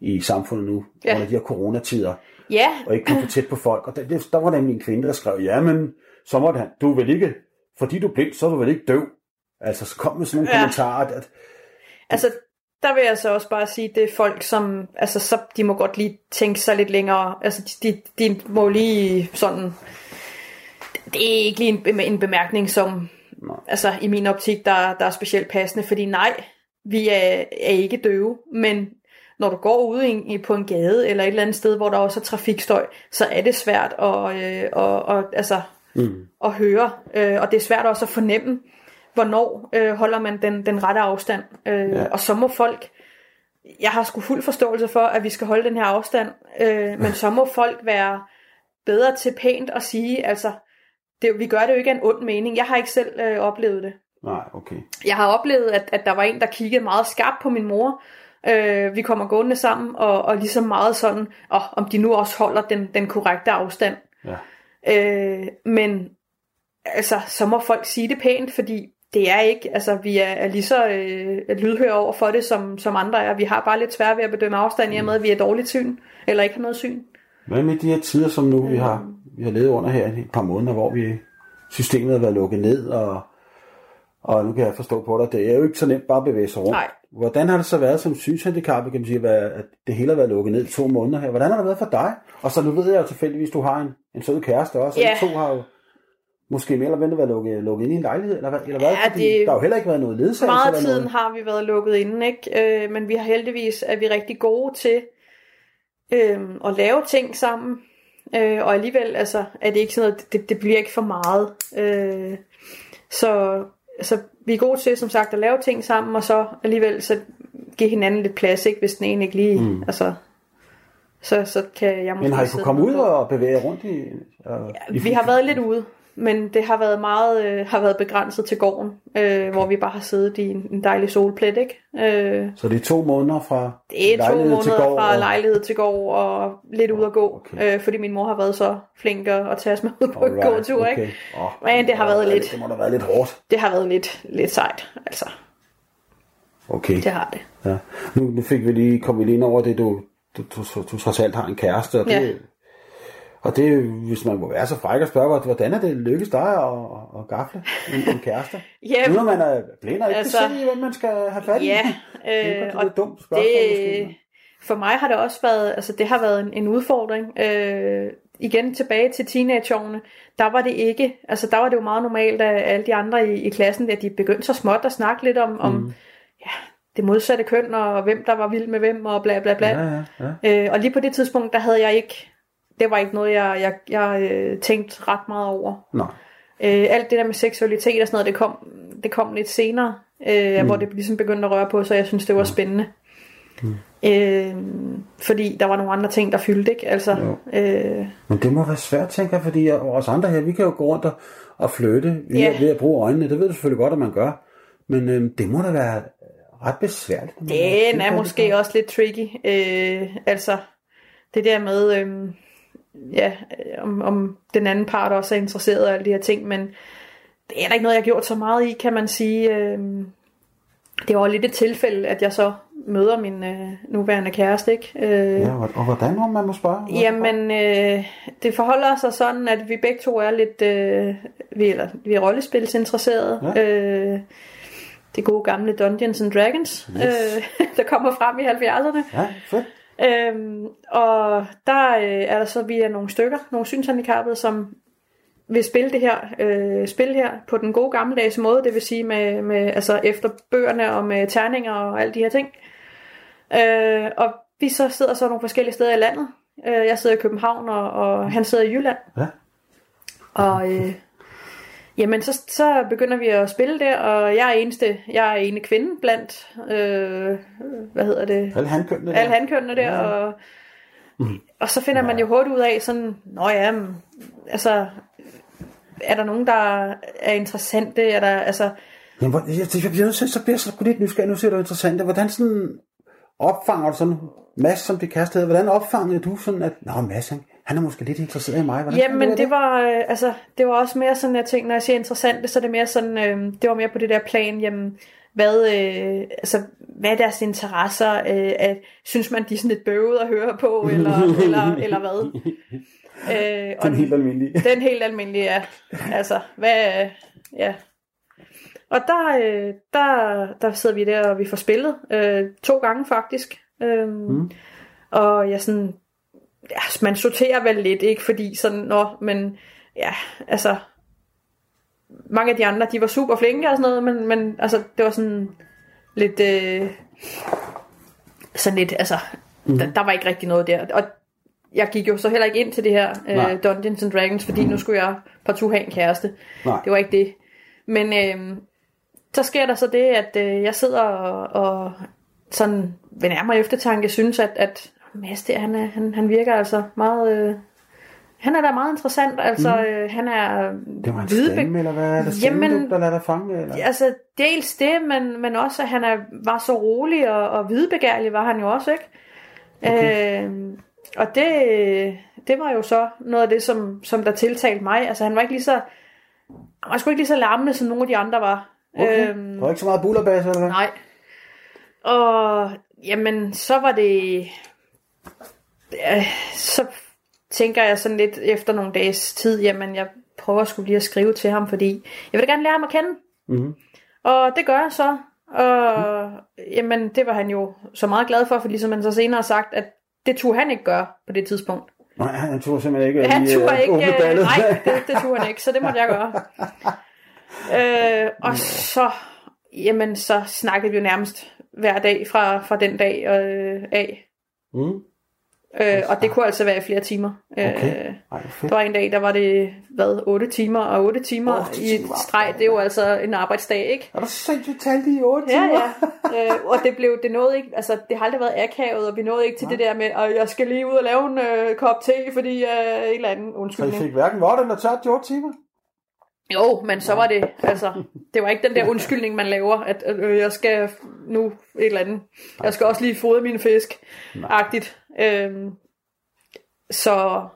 i samfundet nu, Ja. under de her coronatider. Ja, og ikke komme for tæt på folk. Og der, der var nemlig en kvinde, der skrev, ja, men så måtte han, du vel ikke, fordi du er blind, så er du vel ikke døv. Altså, så kom med sådan nogle Ja. kommentarer, at, altså der vil jeg så også bare sige, det er folk, som, altså så, de må godt lige tænke sig lidt længere, altså de, de, må lige sådan, det er ikke lige en, en bemærkning, som, Nej. altså i min optik, der, der er specielt passende, fordi nej, vi er, er ikke døve, men når du går ude i, på en gade eller et eller andet sted, hvor der også er trafikstøj, så er det svært at, øh, og, og, altså, mm, at høre, øh, og det er svært også at fornemme, hvornår øh, holder man den, den rette afstand. Øh. Ja. Og så må folk, jeg har sgu fuld forståelse for, at vi skal holde den her afstand, øh, men så må folk være bedre til pænt at sige, altså, det, vi gør det jo ikke af en ond mening. Jeg har ikke selv øh, oplevet det. nej, okay. Jeg har oplevet, at, at der var en, der kiggede meget skarpt på min mor. Øh, vi kommer gående sammen, og, og ligesom meget sådan, og om de nu også holder den, den korrekte afstand. Ja. Øh, men altså, så må folk sige det pænt, fordi det er ikke, altså vi er, er lige så øh, lydhøre over for det, som, som andre er. Vi har bare lidt svært ved at bedømme afstand i og med, at vi er dårligt syn, eller ikke har noget syn. Hvad med de her tider, som nu vi har, vi har levet under her i et par måneder, hvor vi systemet har været lukket ned, og, og nu kan jeg forstå på dig, det er jo ikke så nemt bare at bevæge sig rundt. Nej. Hvordan har det så været som synshandicappet, kan man sige, at det hele har været lukket ned i to måneder her? Hvordan har det været for dig? Og så nu ved jeg jo tilfældigvis, du har en, en sød kæreste også, og Ja. to har jo måske mere eller mindre været lukket, lukket ind i en lejlighed, eller hvad? Eller hvad? Ja, Fordi det- der har jo heller ikke været noget ledsagelse. Meget af tiden noget. har vi været lukket inde, ikke? Øh, men vi har heldigvis, er vi rigtig gode til øh, at lave ting sammen. Øh, og alligevel altså, er det ikke sådan noget, det, det bliver ikke for meget. Øh, så altså, vi er gode til, som sagt, at lave ting sammen, og så alligevel så give hinanden lidt plads, ikke? hvis den ene ikke lige, mm. altså, så, så kan jeg måske Men har I kunne komme ud og bevæge rundt i... Og, i Vi har været lidt ude, men det har været meget øh, har været begrænset til gården, øh, hvor vi bare har siddet i en, en dejlig solplet, ikke? Øh, Så det er to måneder fra det er to lejlighed måneder til gård, fra og- lejlighed til gård og lidt ud at gå, Okay. øh, fordi min mor har været så flink at, tage os med ud på en Alright, gåtur, okay. ikke? Åh, Men det har været lidt- Det må da været lidt hårdt. Det har været lidt, lidt sejt, altså. Okay. Det har det. Ja. Nu, nu fik vi lige, kom vi lige ind over det, du, du, du, du, du trods alt har en kæreste, og det, Ja. Og det, hvis man må være så fræk og spørge, hvordan er det lykkes dig at, at, gafle en, en kæreste? Ja, Nu når man er blind og ikke altså, kan se, hvem man skal have fat i. Ja, det er øh, godt og lidt dumt spørgsmål det, måske. for mig har det også været, altså det har været en, en udfordring. Øh, igen tilbage til teenageårene, der var det ikke, altså der var det jo meget normalt, at alle de andre i, i klassen, at de begyndte så småt at snakke lidt om, mm. om ja, det modsatte køn, og hvem der var vild med hvem, og bla bla bla. Ja, ja, ja. Øh, og lige på det tidspunkt, der havde jeg ikke, det var ikke noget, jeg, jeg, jeg øh, tænkte ret meget over. Nå. Øh, alt det der med seksualitet og sådan noget, det kom, det kom lidt senere, øh, mm. hvor det ligesom begyndte at røre på, så jeg synes, det var spændende. Mm. Øh, fordi der var nogle andre ting, der fyldte, ikke? Altså, øh, Men det må være svært, tænker jeg, fordi os andre her, vi kan jo gå rundt og, og flytte ved, Ja. ved at bruge øjnene. Det ved du selvfølgelig godt, at man gør. Men øhm, det må da være ret besværligt. den er måske også lidt tricky. Øh, altså, det der med, øh, ja, om, om den anden part også er interesseret og alle de her ting, men det er der ikke noget, jeg har gjort så meget i, kan man sige. Øh, det var lidt et tilfælde, at jeg så møder min øh, nuværende kæreste, ikke? Øh, Ja, og, hvordan må man må spørge? Hvorfor? Jamen, øh, det forholder sig sådan, at vi begge to er lidt, øh, vi, eller, vi er rollespilsinteresserede. Ja. Øh, det gode gamle Dungeons and Dragons, Yes. øh, der kommer frem i 70'erne. Ja, fedt. Øhm, og der øh, er der så, vi er nogle stykker, nogle synshandicappede, som vil spille det her øh, spil her på den gode gammeldags måde, det vil sige med, med altså efter bøgerne og med terninger og alle de her ting. Øh, og vi så sidder så nogle forskellige steder i landet. Øh, jeg sidder i København, og, og han sidder i Jylland. Ja. Og øh, jamen, så, så begynder vi at spille der, og jeg er eneste, jeg er ene kvinde blandt, øh, hvad hedder det, Alle handkønnene. alle handkønnene der, Ja. og, og så finder man jo hurtigt ud af sådan, nå ja, altså, er der nogen, der er interessante, er der, altså, Jamen, hvor, jeg, jeg, nødt til, så bliver jeg sgu lidt nysgerrig. Nu ser du interessant. Hvordan sådan opfanger du sådan Mads, som det hedder, hvordan opfangede du sådan, at Nå, Mads, han, han er måske lidt interesseret i mig. Hvordan Jamen, du det var, øh, altså, det var også mere sådan, jeg tænkte, når jeg siger interessant, så er det mere sådan, øh, det var mere på det der plan, jamen, hvad, øh, altså, hvad er deres interesser? Øh, at, synes man, de er sådan lidt bøvet at høre på, eller, eller, eller hvad? Øh, den helt almindelige. Den helt almindelige, ja. Altså, hvad, ja. Og der, øh, der, der sidder vi der, og vi får spillet øh, to gange faktisk. Øh, mm. Og jeg sådan, ja, man sorterer vel lidt, ikke? Fordi sådan, nå, men ja, altså, mange af de andre, de var super flinke og sådan noget, men, men altså, det var sådan lidt, øh, sådan lidt, altså, mm. der, der var ikke rigtig noget der. Og jeg gik jo så heller ikke ind til det her øh, Dungeons and Dragons, fordi mm. nu skulle jeg partout have en kæreste. Nej. Det var ikke det. Men øh, så sker der så det, at øh, jeg sidder og, og sådan ved nærmere eftertanke synes, at, at Mads der, han, er, han, han virker altså meget... Øh, han er da meget interessant, altså mm. øh, han er... Det var en stemme, eller hvad er det Jamen, der lader dig fange? Eller? Altså dels det, men, men også at han er, var så rolig og, og videbegærlig var han jo også, ikke? Okay. Øh, og det, det var jo så noget af det, som, som der tiltalte mig. Altså han var ikke lige så, han var sgu ikke lige så larmende, som nogle af de andre var. Okay. Øhm, der var ikke så meget bullerbas, eller hvad? Nej. Og jamen, så var det... Så tænker jeg sådan lidt efter nogle dages tid, jamen jeg prøver skulle lige at skrive til ham, fordi jeg vil da gerne lære ham at kende. Mm-hmm. Og det gør jeg så. Og mm. jamen, det var han jo så meget glad for, fordi som han så senere har sagt, at det turde han ikke gøre på det tidspunkt. Nej, han turde simpelthen ikke Han turde uh, ikke, uh, nej, det, det turde han ikke, så det måtte jeg gøre. øh, og så, jamen, så snakkede vi jo nærmest hver dag fra, fra den dag øh, af. Mm. Øh, og det kunne altså være i flere timer. Okay. Øh, Ej, der var en dag, der var det, hvad, 8 timer, og 8 timer 8 i timer. streg, det er jo altså en arbejdsdag, ikke? Er du sindssygt talt i 8 timer? Ja, ja. øh, og det blev, det nåede ikke, altså det har aldrig været akavet, og vi nåede ikke til Nej. det der med, at jeg skal lige ud og lave en øh, kop te, fordi øh, en eller anden undskyldning. Så I fik hverken vort eller tørt i 8 timer? Jo, men så var det, altså, det var ikke den der undskyldning, man laver, at øh, jeg skal nu et eller andet. Jeg skal også lige fodre mine fisk, agtigt. Øhm, så...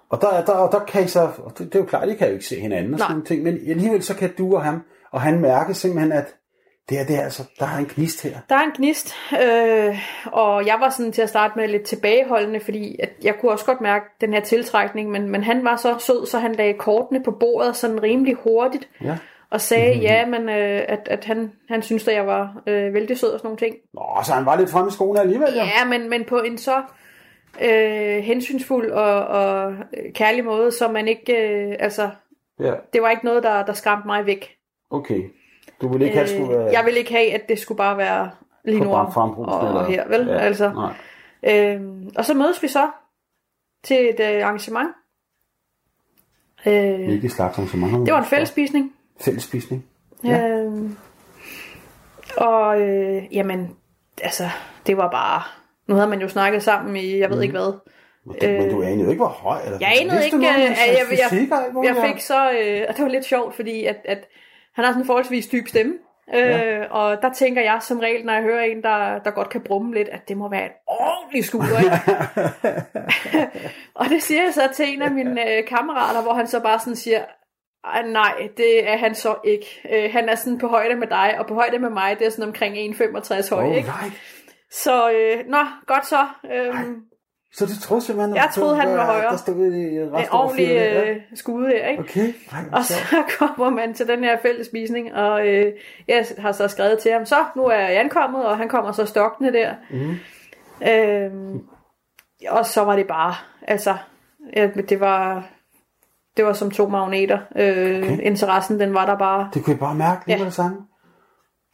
Og der, der, og der kan I så, det, det er jo klart, I kan jo ikke se hinanden og sådan noget ting, men alligevel så kan du og ham, og han mærke simpelthen, at det er det altså, der er en gnist her. Der er en gnist, øh, og jeg var sådan til at starte med lidt tilbageholdende, fordi at jeg kunne også godt mærke den her tiltrækning, men, men han var så sød, så han lagde kortene på bordet sådan rimelig hurtigt, ja. og sagde mm-hmm. ja, men øh, at, at han, han synes, at jeg var øh, vældig sød og sådan nogle ting. Nå, så han var lidt fremme i skoene alligevel, ja. Ja, men, men på en så øh, hensynsfuld og, og kærlig måde, så man ikke, øh, altså, ja. det var ikke noget, der, der skræmte mig væk. Okay. Du ville ikke have, skulle være... Jeg ville ikke have, at det skulle bare være lige nu og, og her, vel? Ja, altså. Nej. Øhm, og så mødes vi så til et øh, arrangement. Øh, Hvilket slags arrangement? Det var en fællesspisning. Fællesspisning? Ja. Øhm, og øh, jamen, altså, det var bare... Nu havde man jo snakket sammen i, jeg ved mm. ikke hvad. Men, du, øh, men du anede jo ikke, hvor høj. Eller, jeg anede ikke, at jeg, jeg, jeg, jeg fik så... Øh, og det var lidt sjovt, fordi at, at han har sådan en forholdsvis dyb stemme. Ja. Øh, og der tænker jeg som regel, når jeg hører en, der, der godt kan brumme lidt, at det må være et ordentligt skulder, ikke? og det siger jeg så til en af mine øh, kammerater, hvor han så bare sådan siger, nej, det er han så ikke. Øh, han er sådan på højde med dig, og på højde med mig, det er sådan omkring 1,65 høj, oh, ikke? Nej. Så, øh, nå, godt så. Øh, så du troede simpelthen, jeg troede, han var højere. Der stod i en ordentlig øh, skude her, ikke? Okay. Ej, og så kommer man til den her fællesspisning, og øh, jeg har så skrevet til ham, så nu er jeg ankommet, og han kommer så stokkende der. Mm. Øh, og så var det bare, altså, ja, det var, det var som to magneter. Øh, okay. Interessen, den var der bare. Det kunne jeg bare mærke lige ja. med det samme.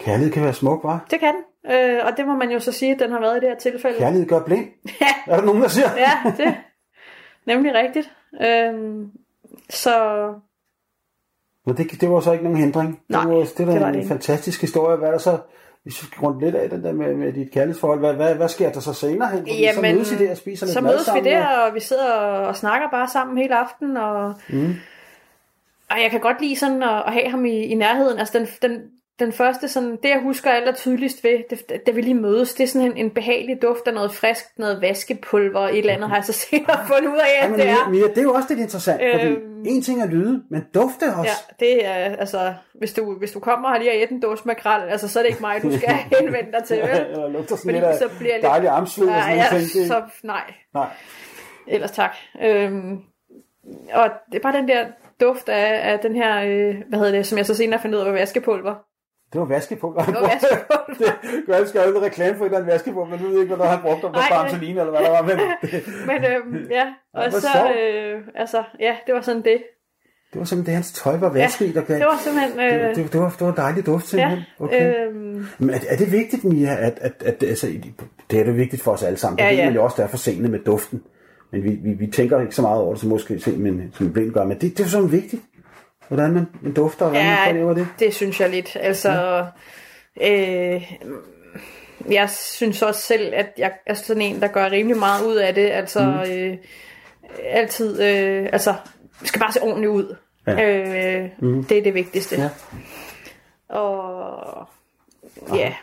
Kærlighed kan være smuk, var? Det kan den. Øh, og det må man jo så sige, at den har været i det her tilfælde. Kærlighed gør blind. ja. Er der nogen, der siger? ja, det nemlig rigtigt. Øh, så... Men det, det var så ikke nogen hindring. Nej, det var, det, var, det var en det fantastisk historie. Hvad er der så, vi skal rundt lidt af den der med, med dit kærlighedsforhold, hvad, hvad, hvad sker der så senere hen? Jamen, så mødes I der og spiser lidt Så mødes vi der, og vi sidder og snakker bare sammen hele aften, og, mm. og jeg kan godt lide sådan at, at have ham i, i nærheden. Altså den, den, den første, sådan, det jeg husker aller tydeligst ved, det, da vi lige mødes, det er sådan en, en behagelig duft af noget frisk, noget vaskepulver, et eller andet, har jeg så senere fundet ud af, at Ja, men det er. Mia, det er jo også lidt interessant, fordi Øhm. en ting er lyde, men dufte også. Ja, det er, altså, hvis du, hvis du kommer her lige og æder en dåse makrel, altså, så er det ikke mig, du skal henvende dig til, vel? Ja, det lugter sådan Fordi lidt så bliver lidt- dejlig og sådan ja, ting. Det- så nej, Nej. ellers tak. Øhm, og det er bare den der duft af, af den her, øh, hvad hedder det, som jeg så senere fandt ud af, var vaskepulver. Det var vaskepulver. Det var vaskepulver. det gør jeg skal jo reklame for et eller andet vaskepulver, men du ved ikke, hvad der han brugte om Nej, var det- Barcelin, eller hvad der var. Men det, Men øhm, ja, og hvor så, sjovt. øh, altså, ja, det var sådan det. det var simpelthen det, hans tøj var vasket i, der gav. Det var simpelthen, øh, det, det, det, var, det var en dejlig duft, simpelthen. ja, okay. øhm, Men er, er det vigtigt, Mia, at, at, at altså, det er det vigtigt for os alle sammen. Det Ja, ved ja. man jo også, der er for sene med duften. Men vi, vi, vi tænker ikke så meget over det, som måske se, men, som blind gør. Men det, det er sådan vigtigt, hvordan man, man dufter, og hvordan man ja, forlever det. det synes jeg lidt. Altså, øh, jeg synes også selv, at jeg er sådan en, der gør rimelig meget ud af det. Altså, mm. øh, altid, øh, altså, skal bare se ordentligt ud. Ja. Øh, mm. Det er det vigtigste. Ja. Og ja,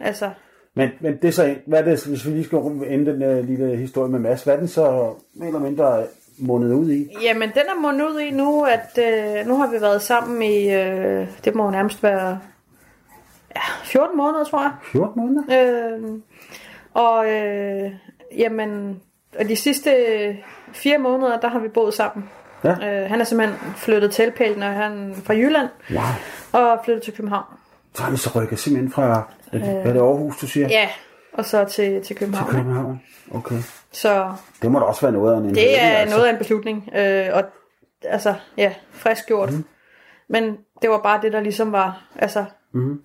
altså, Men, men det er så, hvad er det, hvis vi lige skal ende den uh, lille historie med Mads, hvad er den så mere eller mindre mundet ud i? Jamen, den er mundet ud i nu, at øh, nu har vi været sammen i, øh, det må nærmest være ja, 14 måneder, tror jeg. 14 måneder? Øh, og øh, jamen, og de sidste fire måneder, der har vi boet sammen. Ja. Øh, han er simpelthen flyttet til Pælen, og han fra Jylland, Wow. og flyttet til København. Så har vi så rykket simpelthen fra, øh, hvad er det Aarhus, du siger? Ja, og så til, til København. ikke? København. Okay. Så Det må da også være noget af en det er altså. noget af en beslutning. Øh, og altså, ja, frisk gjort. Mm. Men det var bare det, der ligesom var, altså, Mhm.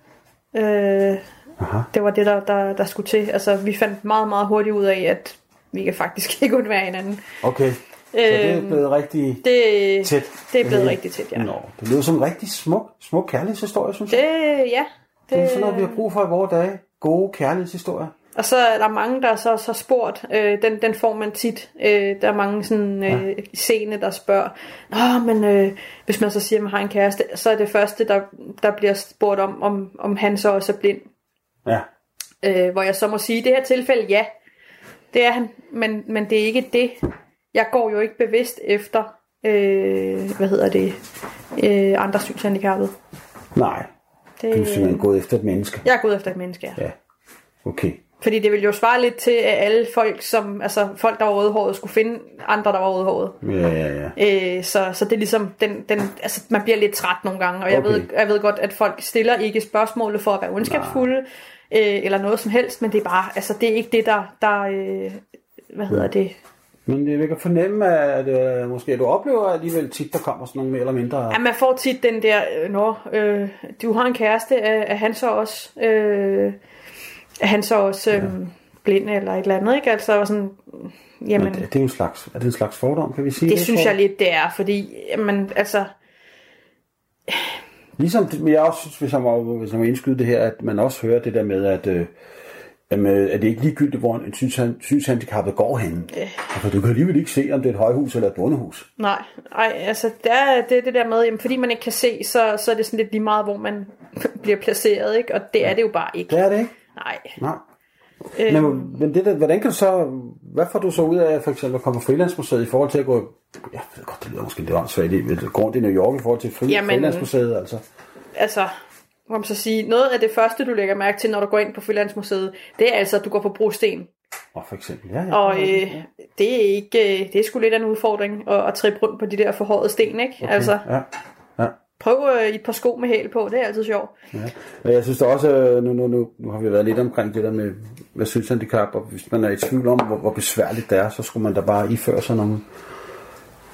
øh, Aha. det var det, der, der, der skulle til. Altså, vi fandt meget, meget hurtigt ud af, at vi kan faktisk ikke undvære hinanden. Okay. Så det er Øhm, blevet rigtig Det, tæt. det er blevet hele. rigtig tæt, ja. Nå, det lyder som en rigtig smuk, smuk kærlighedshistorie, synes jeg. Det, ja. Det er sådan noget, vi har brug for i vores dage. Gode kærlighedshistorier. Og så er der mange, der så så spurgt, øh, den, den får man tit. Øh, der er mange sådan øh, ja. scene, der spørger, Nå, men øh, hvis man så siger, at man har en kæreste, så er det første, der, der bliver spurgt om, om, om han så også er blind. Ja. Øh, hvor jeg så må sige, i det her tilfælde, ja, det er han, men, men det er ikke det. Jeg går jo ikke bevidst efter, øh, hvad hedder det, øh, andre synshandicappede. Nej, Det, du er simpelthen gået efter et menneske. jeg er gået efter et menneske, ja. Ja. Okay. Fordi det vil jo svare lidt til, at alle folk, som, altså folk, der var rødhåret, skulle finde andre, der var rødhåret. Ja, ja, ja. Øh, så, så det er ligesom, den, den, altså, man bliver lidt træt nogle gange, og jeg, Okay. ved, jeg ved godt, at folk stiller ikke spørgsmålet for at være ondskabsfulde, øh, eller noget som helst, men det er bare, altså det er ikke det, der, der øh, hvad hedder det, Men jeg kan fornemme, at øh, måske du oplever alligevel tit, der kommer sådan nogle mere eller mindre... Ja, man får tit den der, øh, nå, øh, du har en kæreste, er, er han så også, øh, han så også øh, blind eller et eller andet, ikke? Altså sådan, jamen, Men det, det er jo en slags, er det en slags fordom, kan vi sige det synes tror jeg lidt, det er, fordi, jamen, altså, Ligesom det, men jeg også synes, hvis jeg må, hvis jeg må indskyde det her, at man også hører det der med, at, øh, at, med, at det ikke er ligegyldigt, hvor en synshan- synshandicappet går hen. Øh. For du kan alligevel ikke se, om det er et højhus eller et bondehus. nej, nej, altså, der er det, det der med, jamen, fordi man ikke kan se, så, så er det sådan lidt lige meget, hvor man bliver placeret, ikke? Og det er det jo bare ikke. Det er det ikke. Nej. Nej. Øh, Men, men det der, hvordan kan du så, hvad får du så ud af for eksempel at komme på Frilandsmuseet i forhold til at gå, jeg ved godt, det lyder måske lidt åndssvagt, at gå rundt i New York i forhold til fri, Jamen- Frilandsmuseet, altså. altså, må man så sige, noget af det første, du lægger mærke til, når du går ind på Frilandsmuseet, det er altså, at du går på brosten. Og for eksempel, ja, ja. Og øh, det er ikke, øh, det er sgu lidt af en udfordring at, at trippe rundt på de der forhøjede sten, ikke? Okay. Altså, Ja, ja prøv øh, et par sko med hæl på, det er altid sjovt. Ja. Men jeg synes også, øh, nu, nu, nu, nu har vi været lidt omkring det der med, med synshandicap, og hvis man er i tvivl om, hvor, hvor besværligt det er, så skulle man da bare iføre sig nogle,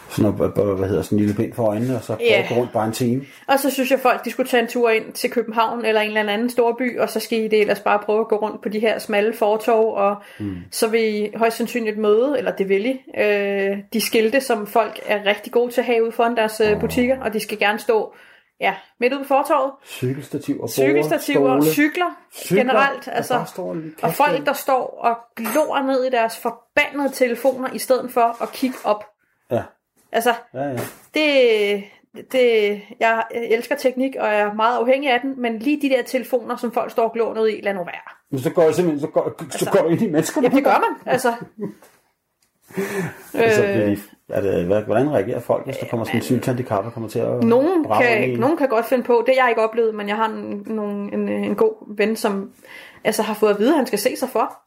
sådan noget, hvad- hedder sådan en lille bind for øjnene, og så prøve at gå rundt bare en time. Og så synes jeg, folk de skulle tage en tur ind til København eller en eller anden stor by, og så skal I det ellers bare prøve at gå rundt på de her smalle fortov, og mm. så vil I højst sandsynligt møde, eller det vil I, øh, de skilte, som folk er rigtig gode til at have ude foran deres øh, butikker, og de skal gerne stå ja, midt ude på fortorvet. Cykelstativer, Cykelstativer, stole, cykler, Cykler, generelt. Altså, bare står og folk, der står og glor ned i deres forbandede telefoner, i stedet for at kigge op. Ja, Altså, ja, ja. det, det, jeg elsker teknik, og jeg er meget afhængig af den, men lige de der telefoner, som folk står og glor noget i, lad nu være. Men så går jeg simpelthen, så går, så Altså- går du ind i menneskerne. Ja, det gør man, altså. Altså, øh, er det, hvordan reagerer folk, hvis der kommer sådan en synshandicap og kommer til at nogen, i kan, en? nogen kan godt finde på, det har jeg ikke oplevet, men jeg har en, nogen, en, en god ven, som altså, har fået at vide, at han skal se sig for.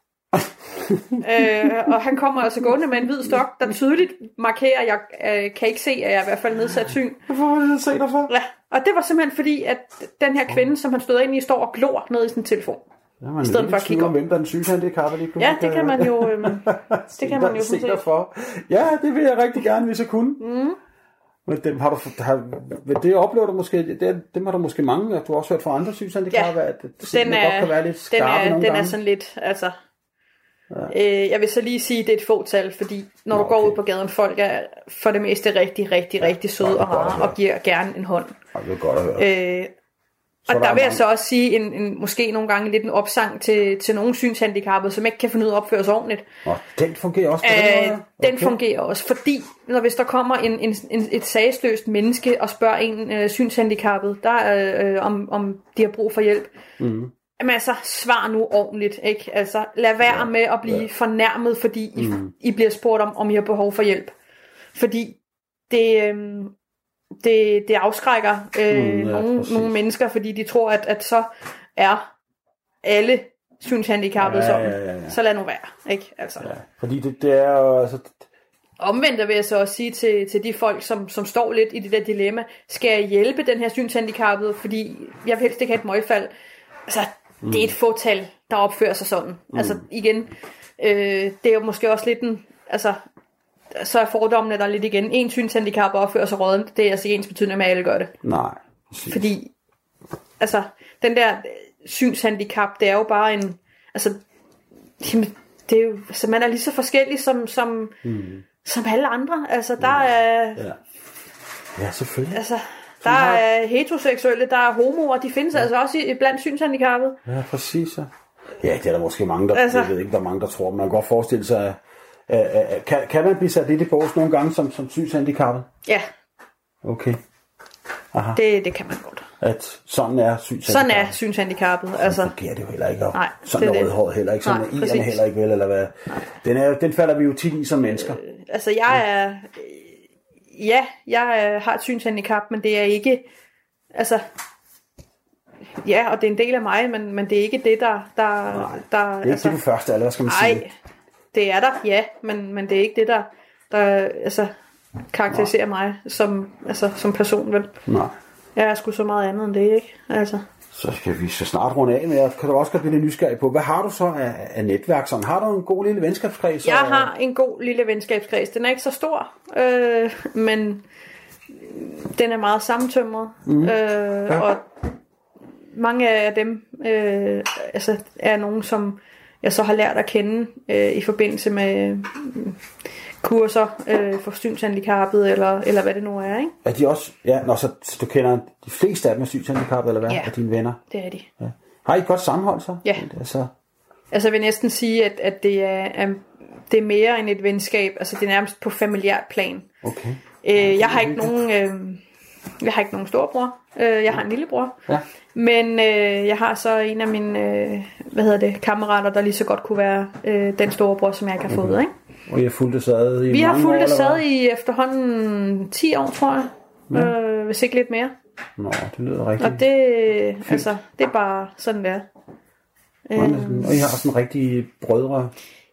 øh, og han kommer altså gående med en hvid stok, der tydeligt markerer, at jeg øh, kan ikke se, at jeg er i hvert fald nedsat syn. Hvorfor vil jeg se dig for? Ja, og det var simpelthen fordi, at den her kvinde, som han stod ind i, står og glor ned i sin telefon. Ja, man I stedet for at kigge om, hvem der er den synshandicap lige Ja, det kan man jo, øhm, det kan man jo se for. Ja, det vil jeg rigtig gerne, hvis jeg kunne. Mm. Men dem har du, har, det oplever du måske, det, dem har du måske mange, at du har også hørt fra andre synshandicap, Ja, at det Den godt er, kan være lidt den skarpe er, nogle den gange. er sådan lidt, altså... Øh, jeg vil så lige sige, at det er et fåtal, fordi når Nå, du går okay. ud på gaden, folk er for det meste rigtig, rigtig, rigtig søde og rare, og giver gerne en hånd. Ja, det er godt at høre. Øh, og der der er vil jeg mange- så også sige, en, en, måske nogle gange lidt en opsang til, til nogle synshandicappede, som ikke kan finde ud af at opføre sig ordentligt. Og den fungerer også på den Øh, måde? den fungerer også, fordi når hvis der kommer en, en, en, et sagsløst menneske og spørger en øh, synshandicappet, der, øh, om, om de har brug for hjælp, mm. Jamen altså, svar nu ordentligt, ikke? Altså, lad være ja, med at blive ja. fornærmet, fordi I, mm. I bliver spurgt om, om I har behov for hjælp. Fordi det, øh, det, det afskrækker øh, Mm, ja, ja, nogle, præcis. nogle mennesker, fordi de tror, at, at så er alle synshandicappede Ja, sådan. ja, ja, ja. Så lad nu være, ikke? Altså. Ja, fordi det, det er jo, altså, Omvendt vil jeg så også sige til, til de folk, som, som står lidt i det der dilemma, skal jeg hjælpe den her synshandicappede, fordi jeg vil helst ikke have et møgfald. Altså, mm. det er et fåtal, der opfører sig sådan. Mm. Altså, igen, øh, det er jo måske også lidt en, altså, så er fordommene der lidt igen. En synshandicap opfører sig råden, det er altså ens betydende med, at alle gør det. nej. Præcis. Fordi, altså, den der synshandicap, det er jo bare en, altså, jamen, det er jo, altså, man er lige så forskellig som, som, mm. som alle andre. Altså, der er, Ja. ja, selvfølgelig. altså, der er heteroseksuelle, der er homoer, de findes ja. altså også i, blandt synshandicappede. Ja, præcis. Ja. ja, det er der måske mange, der, altså, jeg ved ikke, der er mange, der tror. Man kan godt forestille sig, at, at, at, kan, kan man blive sat lidt i bås nogle gange som, som synshandicappet? Ja, Okay. det, det kan man godt. At sådan er synshandicappet. Sådan er synshandicappet. Altså, Altså, fungerer det jo heller ikke. Og Nej, sådan det er det. rødhåret heller ikke. Sådan Nej, er heller ikke vel, eller hvad. Den, er, den falder vi jo tit i som mennesker. altså jeg er, ja, jeg er, har et synshandicap, men det er ikke, altså, ja, og det er en del af mig, men, men det er ikke det, der, der, der Det er ikke altså, det, du første eller hvad skal man sige? Nej, det er der, ja, men, men det er ikke det, der, der altså, karakteriserer mig som, altså, som person, vel? Nej. Jeg er sgu så meget andet end det, ikke? Altså, Så skal vi så snart runde af, men jeg kan du også godt blive lidt nysgerrig på, hvad har du så af, af netværk? Sådan? Har du en god lille venskabskreds? jeg og- har en god lille venskabskreds. Den er ikke så stor, øh, men den er meget sammentømret. Mm. Øh, ja. Og mange af dem øh, altså, er nogen, som jeg så har lært at kende øh, i forbindelse med øh, kurser øh, for synshandicappede, eller, eller hvad det nu er, ikke? Er de også, ja, når så, så du kender de fleste af dem er synshandicap, eller hvad? Ja. Af dine venner? Det er de. Ja. Har I et godt sammenhold så? Ja. Altså, Altså jeg vil næsten sige, at, at det, er, um, det er mere end et venskab. Altså det er nærmest på familiært plan. okay. Øh, jeg har ikke nogen... Øh, jeg har ikke nogen storebror. Øh, jeg har en lillebror. Ja. Men øh, jeg har så en af mine øh, hvad hedder det, kammerater, der lige så godt kunne være øh, den storebror, som jeg ikke har fået. Ikke? Og I har fulgt det sad i Vi har fulgt sad i efterhånden 10 år, tror jeg. Ja. Øh, hvis ikke lidt mere. Nå, det lyder rigtigt. Og det, altså, det er bare sådan, det er. Og I har sådan rigtig brødre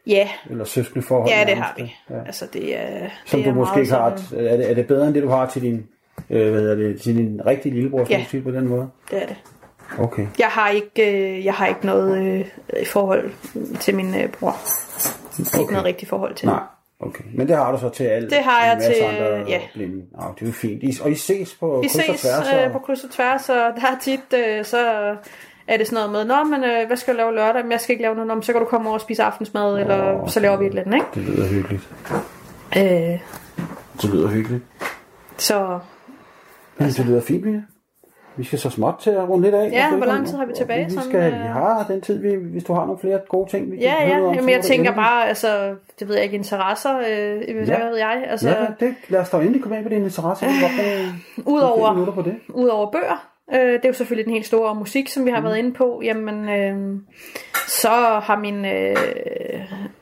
Ja, eller søskende forhold? ja det har vi. Ja. Altså, det er, Som det du er måske ikke har... sådan- Er det, er det bedre end det, du har til din, øh, hvad hedder det, til din rigtige lillebror, Ja. på den måde? Det er det. Okay. Jeg har ikke, øh, jeg har ikke noget øh, i forhold til min øh, bror. Ikke Okay. noget rigtigt forhold til. Nej, okay. Men det har du så til alle Det har jeg til, andre ja. blinde. Oh, det er jo fint. I, og I ses på Vi kryds og ses tværs? øh, og- på kryds og tværs, og der er tit, øh, så er det sådan noget med, Nå, men øh, hvad skal jeg lave lørdag? Men jeg skal ikke lave noget, men så kan du komme over og spise aftensmad, oh, eller så laver vi et eller andet, Det lyder hyggeligt. ikke? Øh, Det lyder hyggeligt. så Men det lyder fint, Mia. Vi skal så småt til at runde lidt af. Ja, hvor lang tid har vi tilbage, Vi, sådan, skal, øh? vi har den tid, vi, hvis du har nogle flere gode ting, vi Ja, kan ja, om, jamen, jeg tænker endelig- bare, altså, det ved jeg ikke, interesser, øh, hvad Ja. ved jeg, altså, Ja, det, lad os da endelig komme ind på din interesse. Vi kan godt bruge Udover- på det. Udover bøger, øh, det er jo selvfølgelig den helt store musik, som vi har mm. været inde på, jamen, øh, så har min, øh,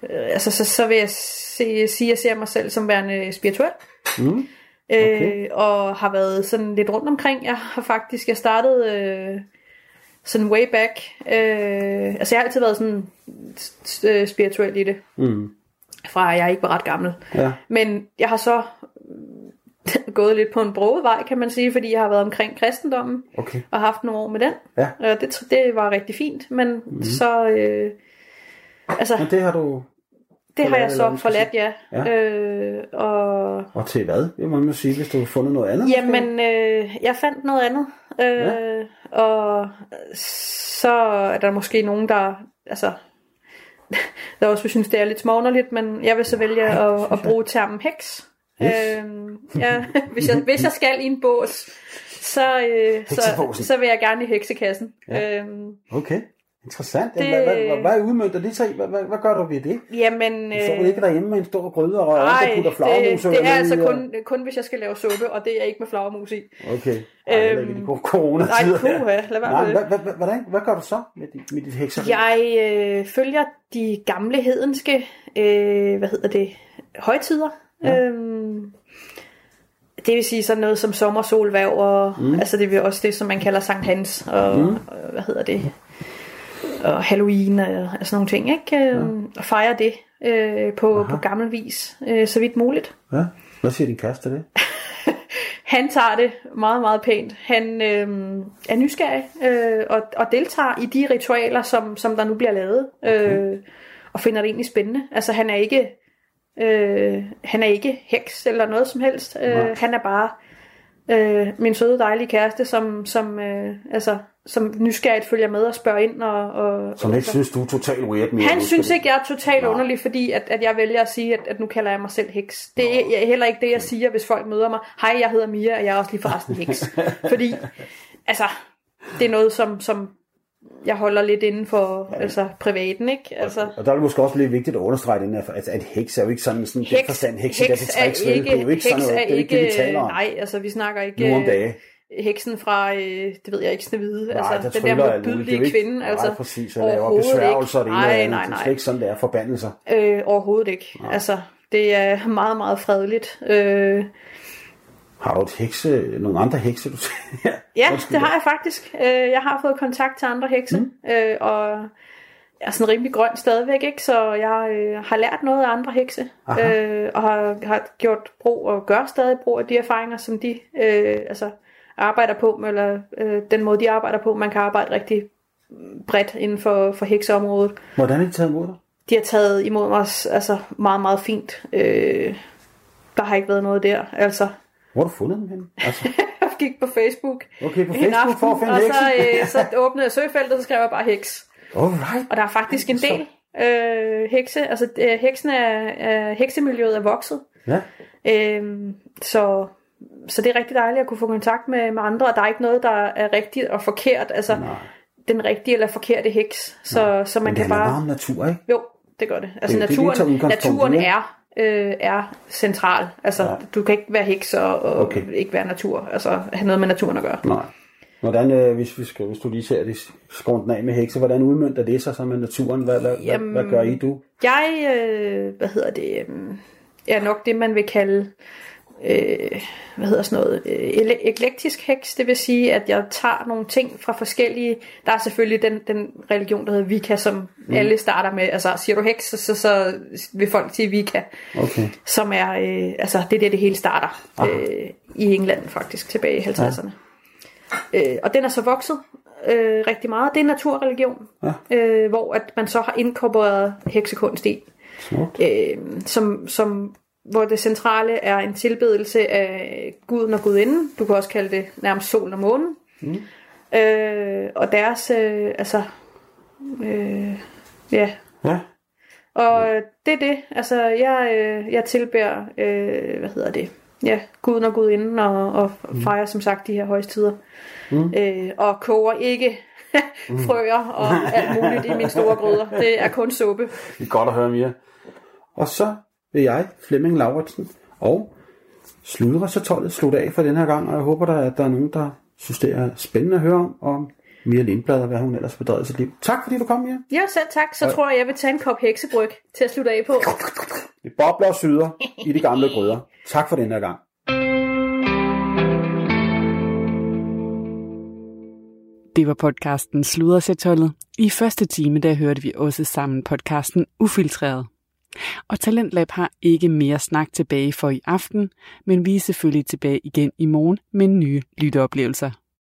øh, altså, så, så vil jeg se, sige, at jeg ser mig selv som værende spirituel. Mm. Okay. Øh, og har været sådan lidt rundt omkring. Jeg har faktisk, jeg startede øh, sådan way back. Øh, altså jeg har altid været sådan øh, spirituel i det, Mm. fra jeg ikke var ret gammel. Ja. Men jeg har så gået lidt på en broget vej, kan man sige, fordi jeg har været omkring kristendommen Okay. og haft nogle år med den. Ja. Og det, det var rigtig fint, men mm. så... Øh, altså, Men det har du... det har jeg så forladt, ja. Ja. Øh, og Og til hvad? Det må man sige, hvis du har fundet noget andet. Jamen, øh, jeg fandt noget andet. Øh, ja. Og så er der måske nogen, der... Altså, der også synes, det er lidt småunderligt, men jeg vil så vælge at, at bruge termen heks. Yes. Øhm, ja, hvis, jeg, hvis jeg skal i en bås, så, øh, så, så vil jeg gerne i heksekkassen. Ja. Øhm, Okay. Interessant. Det- Det... Hvad, hvad, hvad, udmønter det sig? Hvad, hvad, hvad gør du ved det? jamen, Du står ikke derhjemme med en stor gryde og nej, andre putter det, flagermus det er ned altså i, og- kun, kun, hvis jeg skal lave suppe, og det er ikke med flagermus i. Okay. Ej, Øhm, gode coronatider. Nej, puha, lad være Nej, med hvad, det. hvad, hvad, hvordan, hvad gør du så med dit, med dit hekseri? Jeg øh, følger de gamle hedenske, øh, hvad hedder det, højtider. Ja. Øhm, det vil sige sådan noget som sommersolværv, og mm. altså det er også det, som man kalder Sankt Hans, og, mm. og hvad hedder det, og Halloween og, og sådan nogle ting, ikke? Øhm, ja. Og fejre det øh, på, på gammel vis, øh, så vidt muligt. Ja. Hvad siger din kæreste det? Han tager det meget, meget pænt. Han øh, er nysgerrig øh, og, og deltager i de ritualer, som, som der nu bliver lavet. Øh, og finder det egentlig spændende. Altså han er ikke, øh, han er ikke heks eller noget som helst. Øh, han er bare øh, min søde, dejlige kæreste, som, som, øh, altså, som nysgerrigt følger med og spørger ind. Og, og, Som ikke synes, du er totalt weird mere. han synes ikke, jeg er totalt Nej. underlig, fordi at, at jeg vælger at sige, at, at nu kalder jeg mig selv heks. Det er heller ikke det, jeg siger, hvis folk møder mig. Hej, jeg hedder Mia, og jeg er også lige forresten heks. fordi, altså, det er noget, som, som jeg holder lidt inden for altså, privaten, ikke? Altså, du- Og der er det måske også lidt vigtigt at understrege den her, at, at heks er jo ikke sådan, sådan den forstand heks, heks heks er vel? det er jo ikke sådan heks noget, er det er ikke det, vi taler om Nej, altså vi snakker ikke nu om øh, dage. heksen fra, øh, det ved jeg ikke, Snevide. Nej, altså, der den der er modbydelige kvinde. Altså, nej, præcis, og laver besværgelser og det ene og Nej, andet. nej, Det er nej. ikke sådan, det er forbandelser. Øh, overhovedet ikke. Altså, det er meget, meget fredeligt. Øh, Har du et hekse, nogle andre hekse, du ja, ja, det har jeg faktisk. Øh, jeg har fået kontakt til andre hekse, mm. øh, og jeg er sådan rimelig grøn stadigvæk, ikke? så jeg øh, har lært noget af andre hekse, Aha. øh, og har, har gjort brug og gør stadig brug af de erfaringer, som de øh, altså, arbejder på, eller øh, den måde, de arbejder på. Man kan arbejde rigtig bredt inden for, for hekseområdet. Hvordan er de taget imod dig? De har taget imod mig altså, meget, meget fint. Øh, der har ikke været noget der. Altså, Hvor har du fundet dem henne? Altså, jeg gik på Facebook okay, på Facebook aften, for at finde og så, øh, så åbnede jeg søgefeltet, og så skrev jeg bare heks. Alright. Og der er faktisk en del øh, hekse. Altså øh, heksene er, øh, heksemiljøet er vokset. Ja, Øh, så, så det er rigtig dejligt at kunne få kontakt med, med andre, og der er ikke noget, der er rigtigt og forkert. Altså nej. den rigtige eller forkerte heks. Så, så man Men det kan bare... bare om natur, ikke? Jo, det gør det. Altså Det jo det, vi naturen, naturen er, øh, er central. Altså Ja. du kan ikke være heks og, og Okay. ikke være natur. Altså have noget med naturen at gøre. Nej. Hvordan, øh, hvis, vi skal, hvis du lige ser det skåret den af med hekse, hvordan udmønter det sig så med naturen? Hvad, hvad, hvad, Jamen, hvad gør I, du? Jeg, øh, hvad hedder det, øh, er nok det, man vil kalde, øh, hvad hedder sådan noget, øh, eklektisk heks. Det vil sige, at jeg tager nogle ting fra forskellige, der er selvfølgelig den, den religion, der hedder Vika, som mm. alle starter med. Altså siger du heks, så, så, så vil folk sige Vika, Okay. som er, øh, altså det er det, det hele starter øh, i England faktisk, tilbage i 50'erne. Øh, og den er så vokset øh, rigtig meget. Det er en naturreligion, Ja. øh, hvor at man så har inkorporeret heksekunst i, Smukt. øh, som, som, hvor det centrale er en tilbedelse af guden og gudinden. Du kan også kalde det nærmest solen og månen. Mm. Øh, og deres, øh, altså, øh, ja, Ja. og det er det. Altså, jeg, øh, jeg tilbærer, øh, hvad hedder det, ja, guden og gudinden og, og fejrer som sagt de her højstider. Mm. Øh, og koger ikke frøer og alt muligt i mine store gryder. Det er kun suppe. Det er godt at høre, Mia. Og så vil jeg, Flemming Lauritsen, og sludre så tollet slutte af for den her gang, og jeg håber, der, at der er nogen, der synes, det er spændende at høre om, om Mia Lindblad og hvad hun ellers bedrevet sit liv. Tak fordi du kom, Mia. Ja, selv tak. Så tror jeg, jeg vil tage en kop heksebryg til at slutte af på. Det bobler og syder i de gamle gryder. Tak for den her gang. Det var podcasten Sludersætholdet. I første time der hørte vi også sammen podcasten Ufiltreret. Og Talentlab har ikke mere snak tilbage for i aften, men vi er selvfølgelig tilbage igen i morgen med nye lytteoplevelser.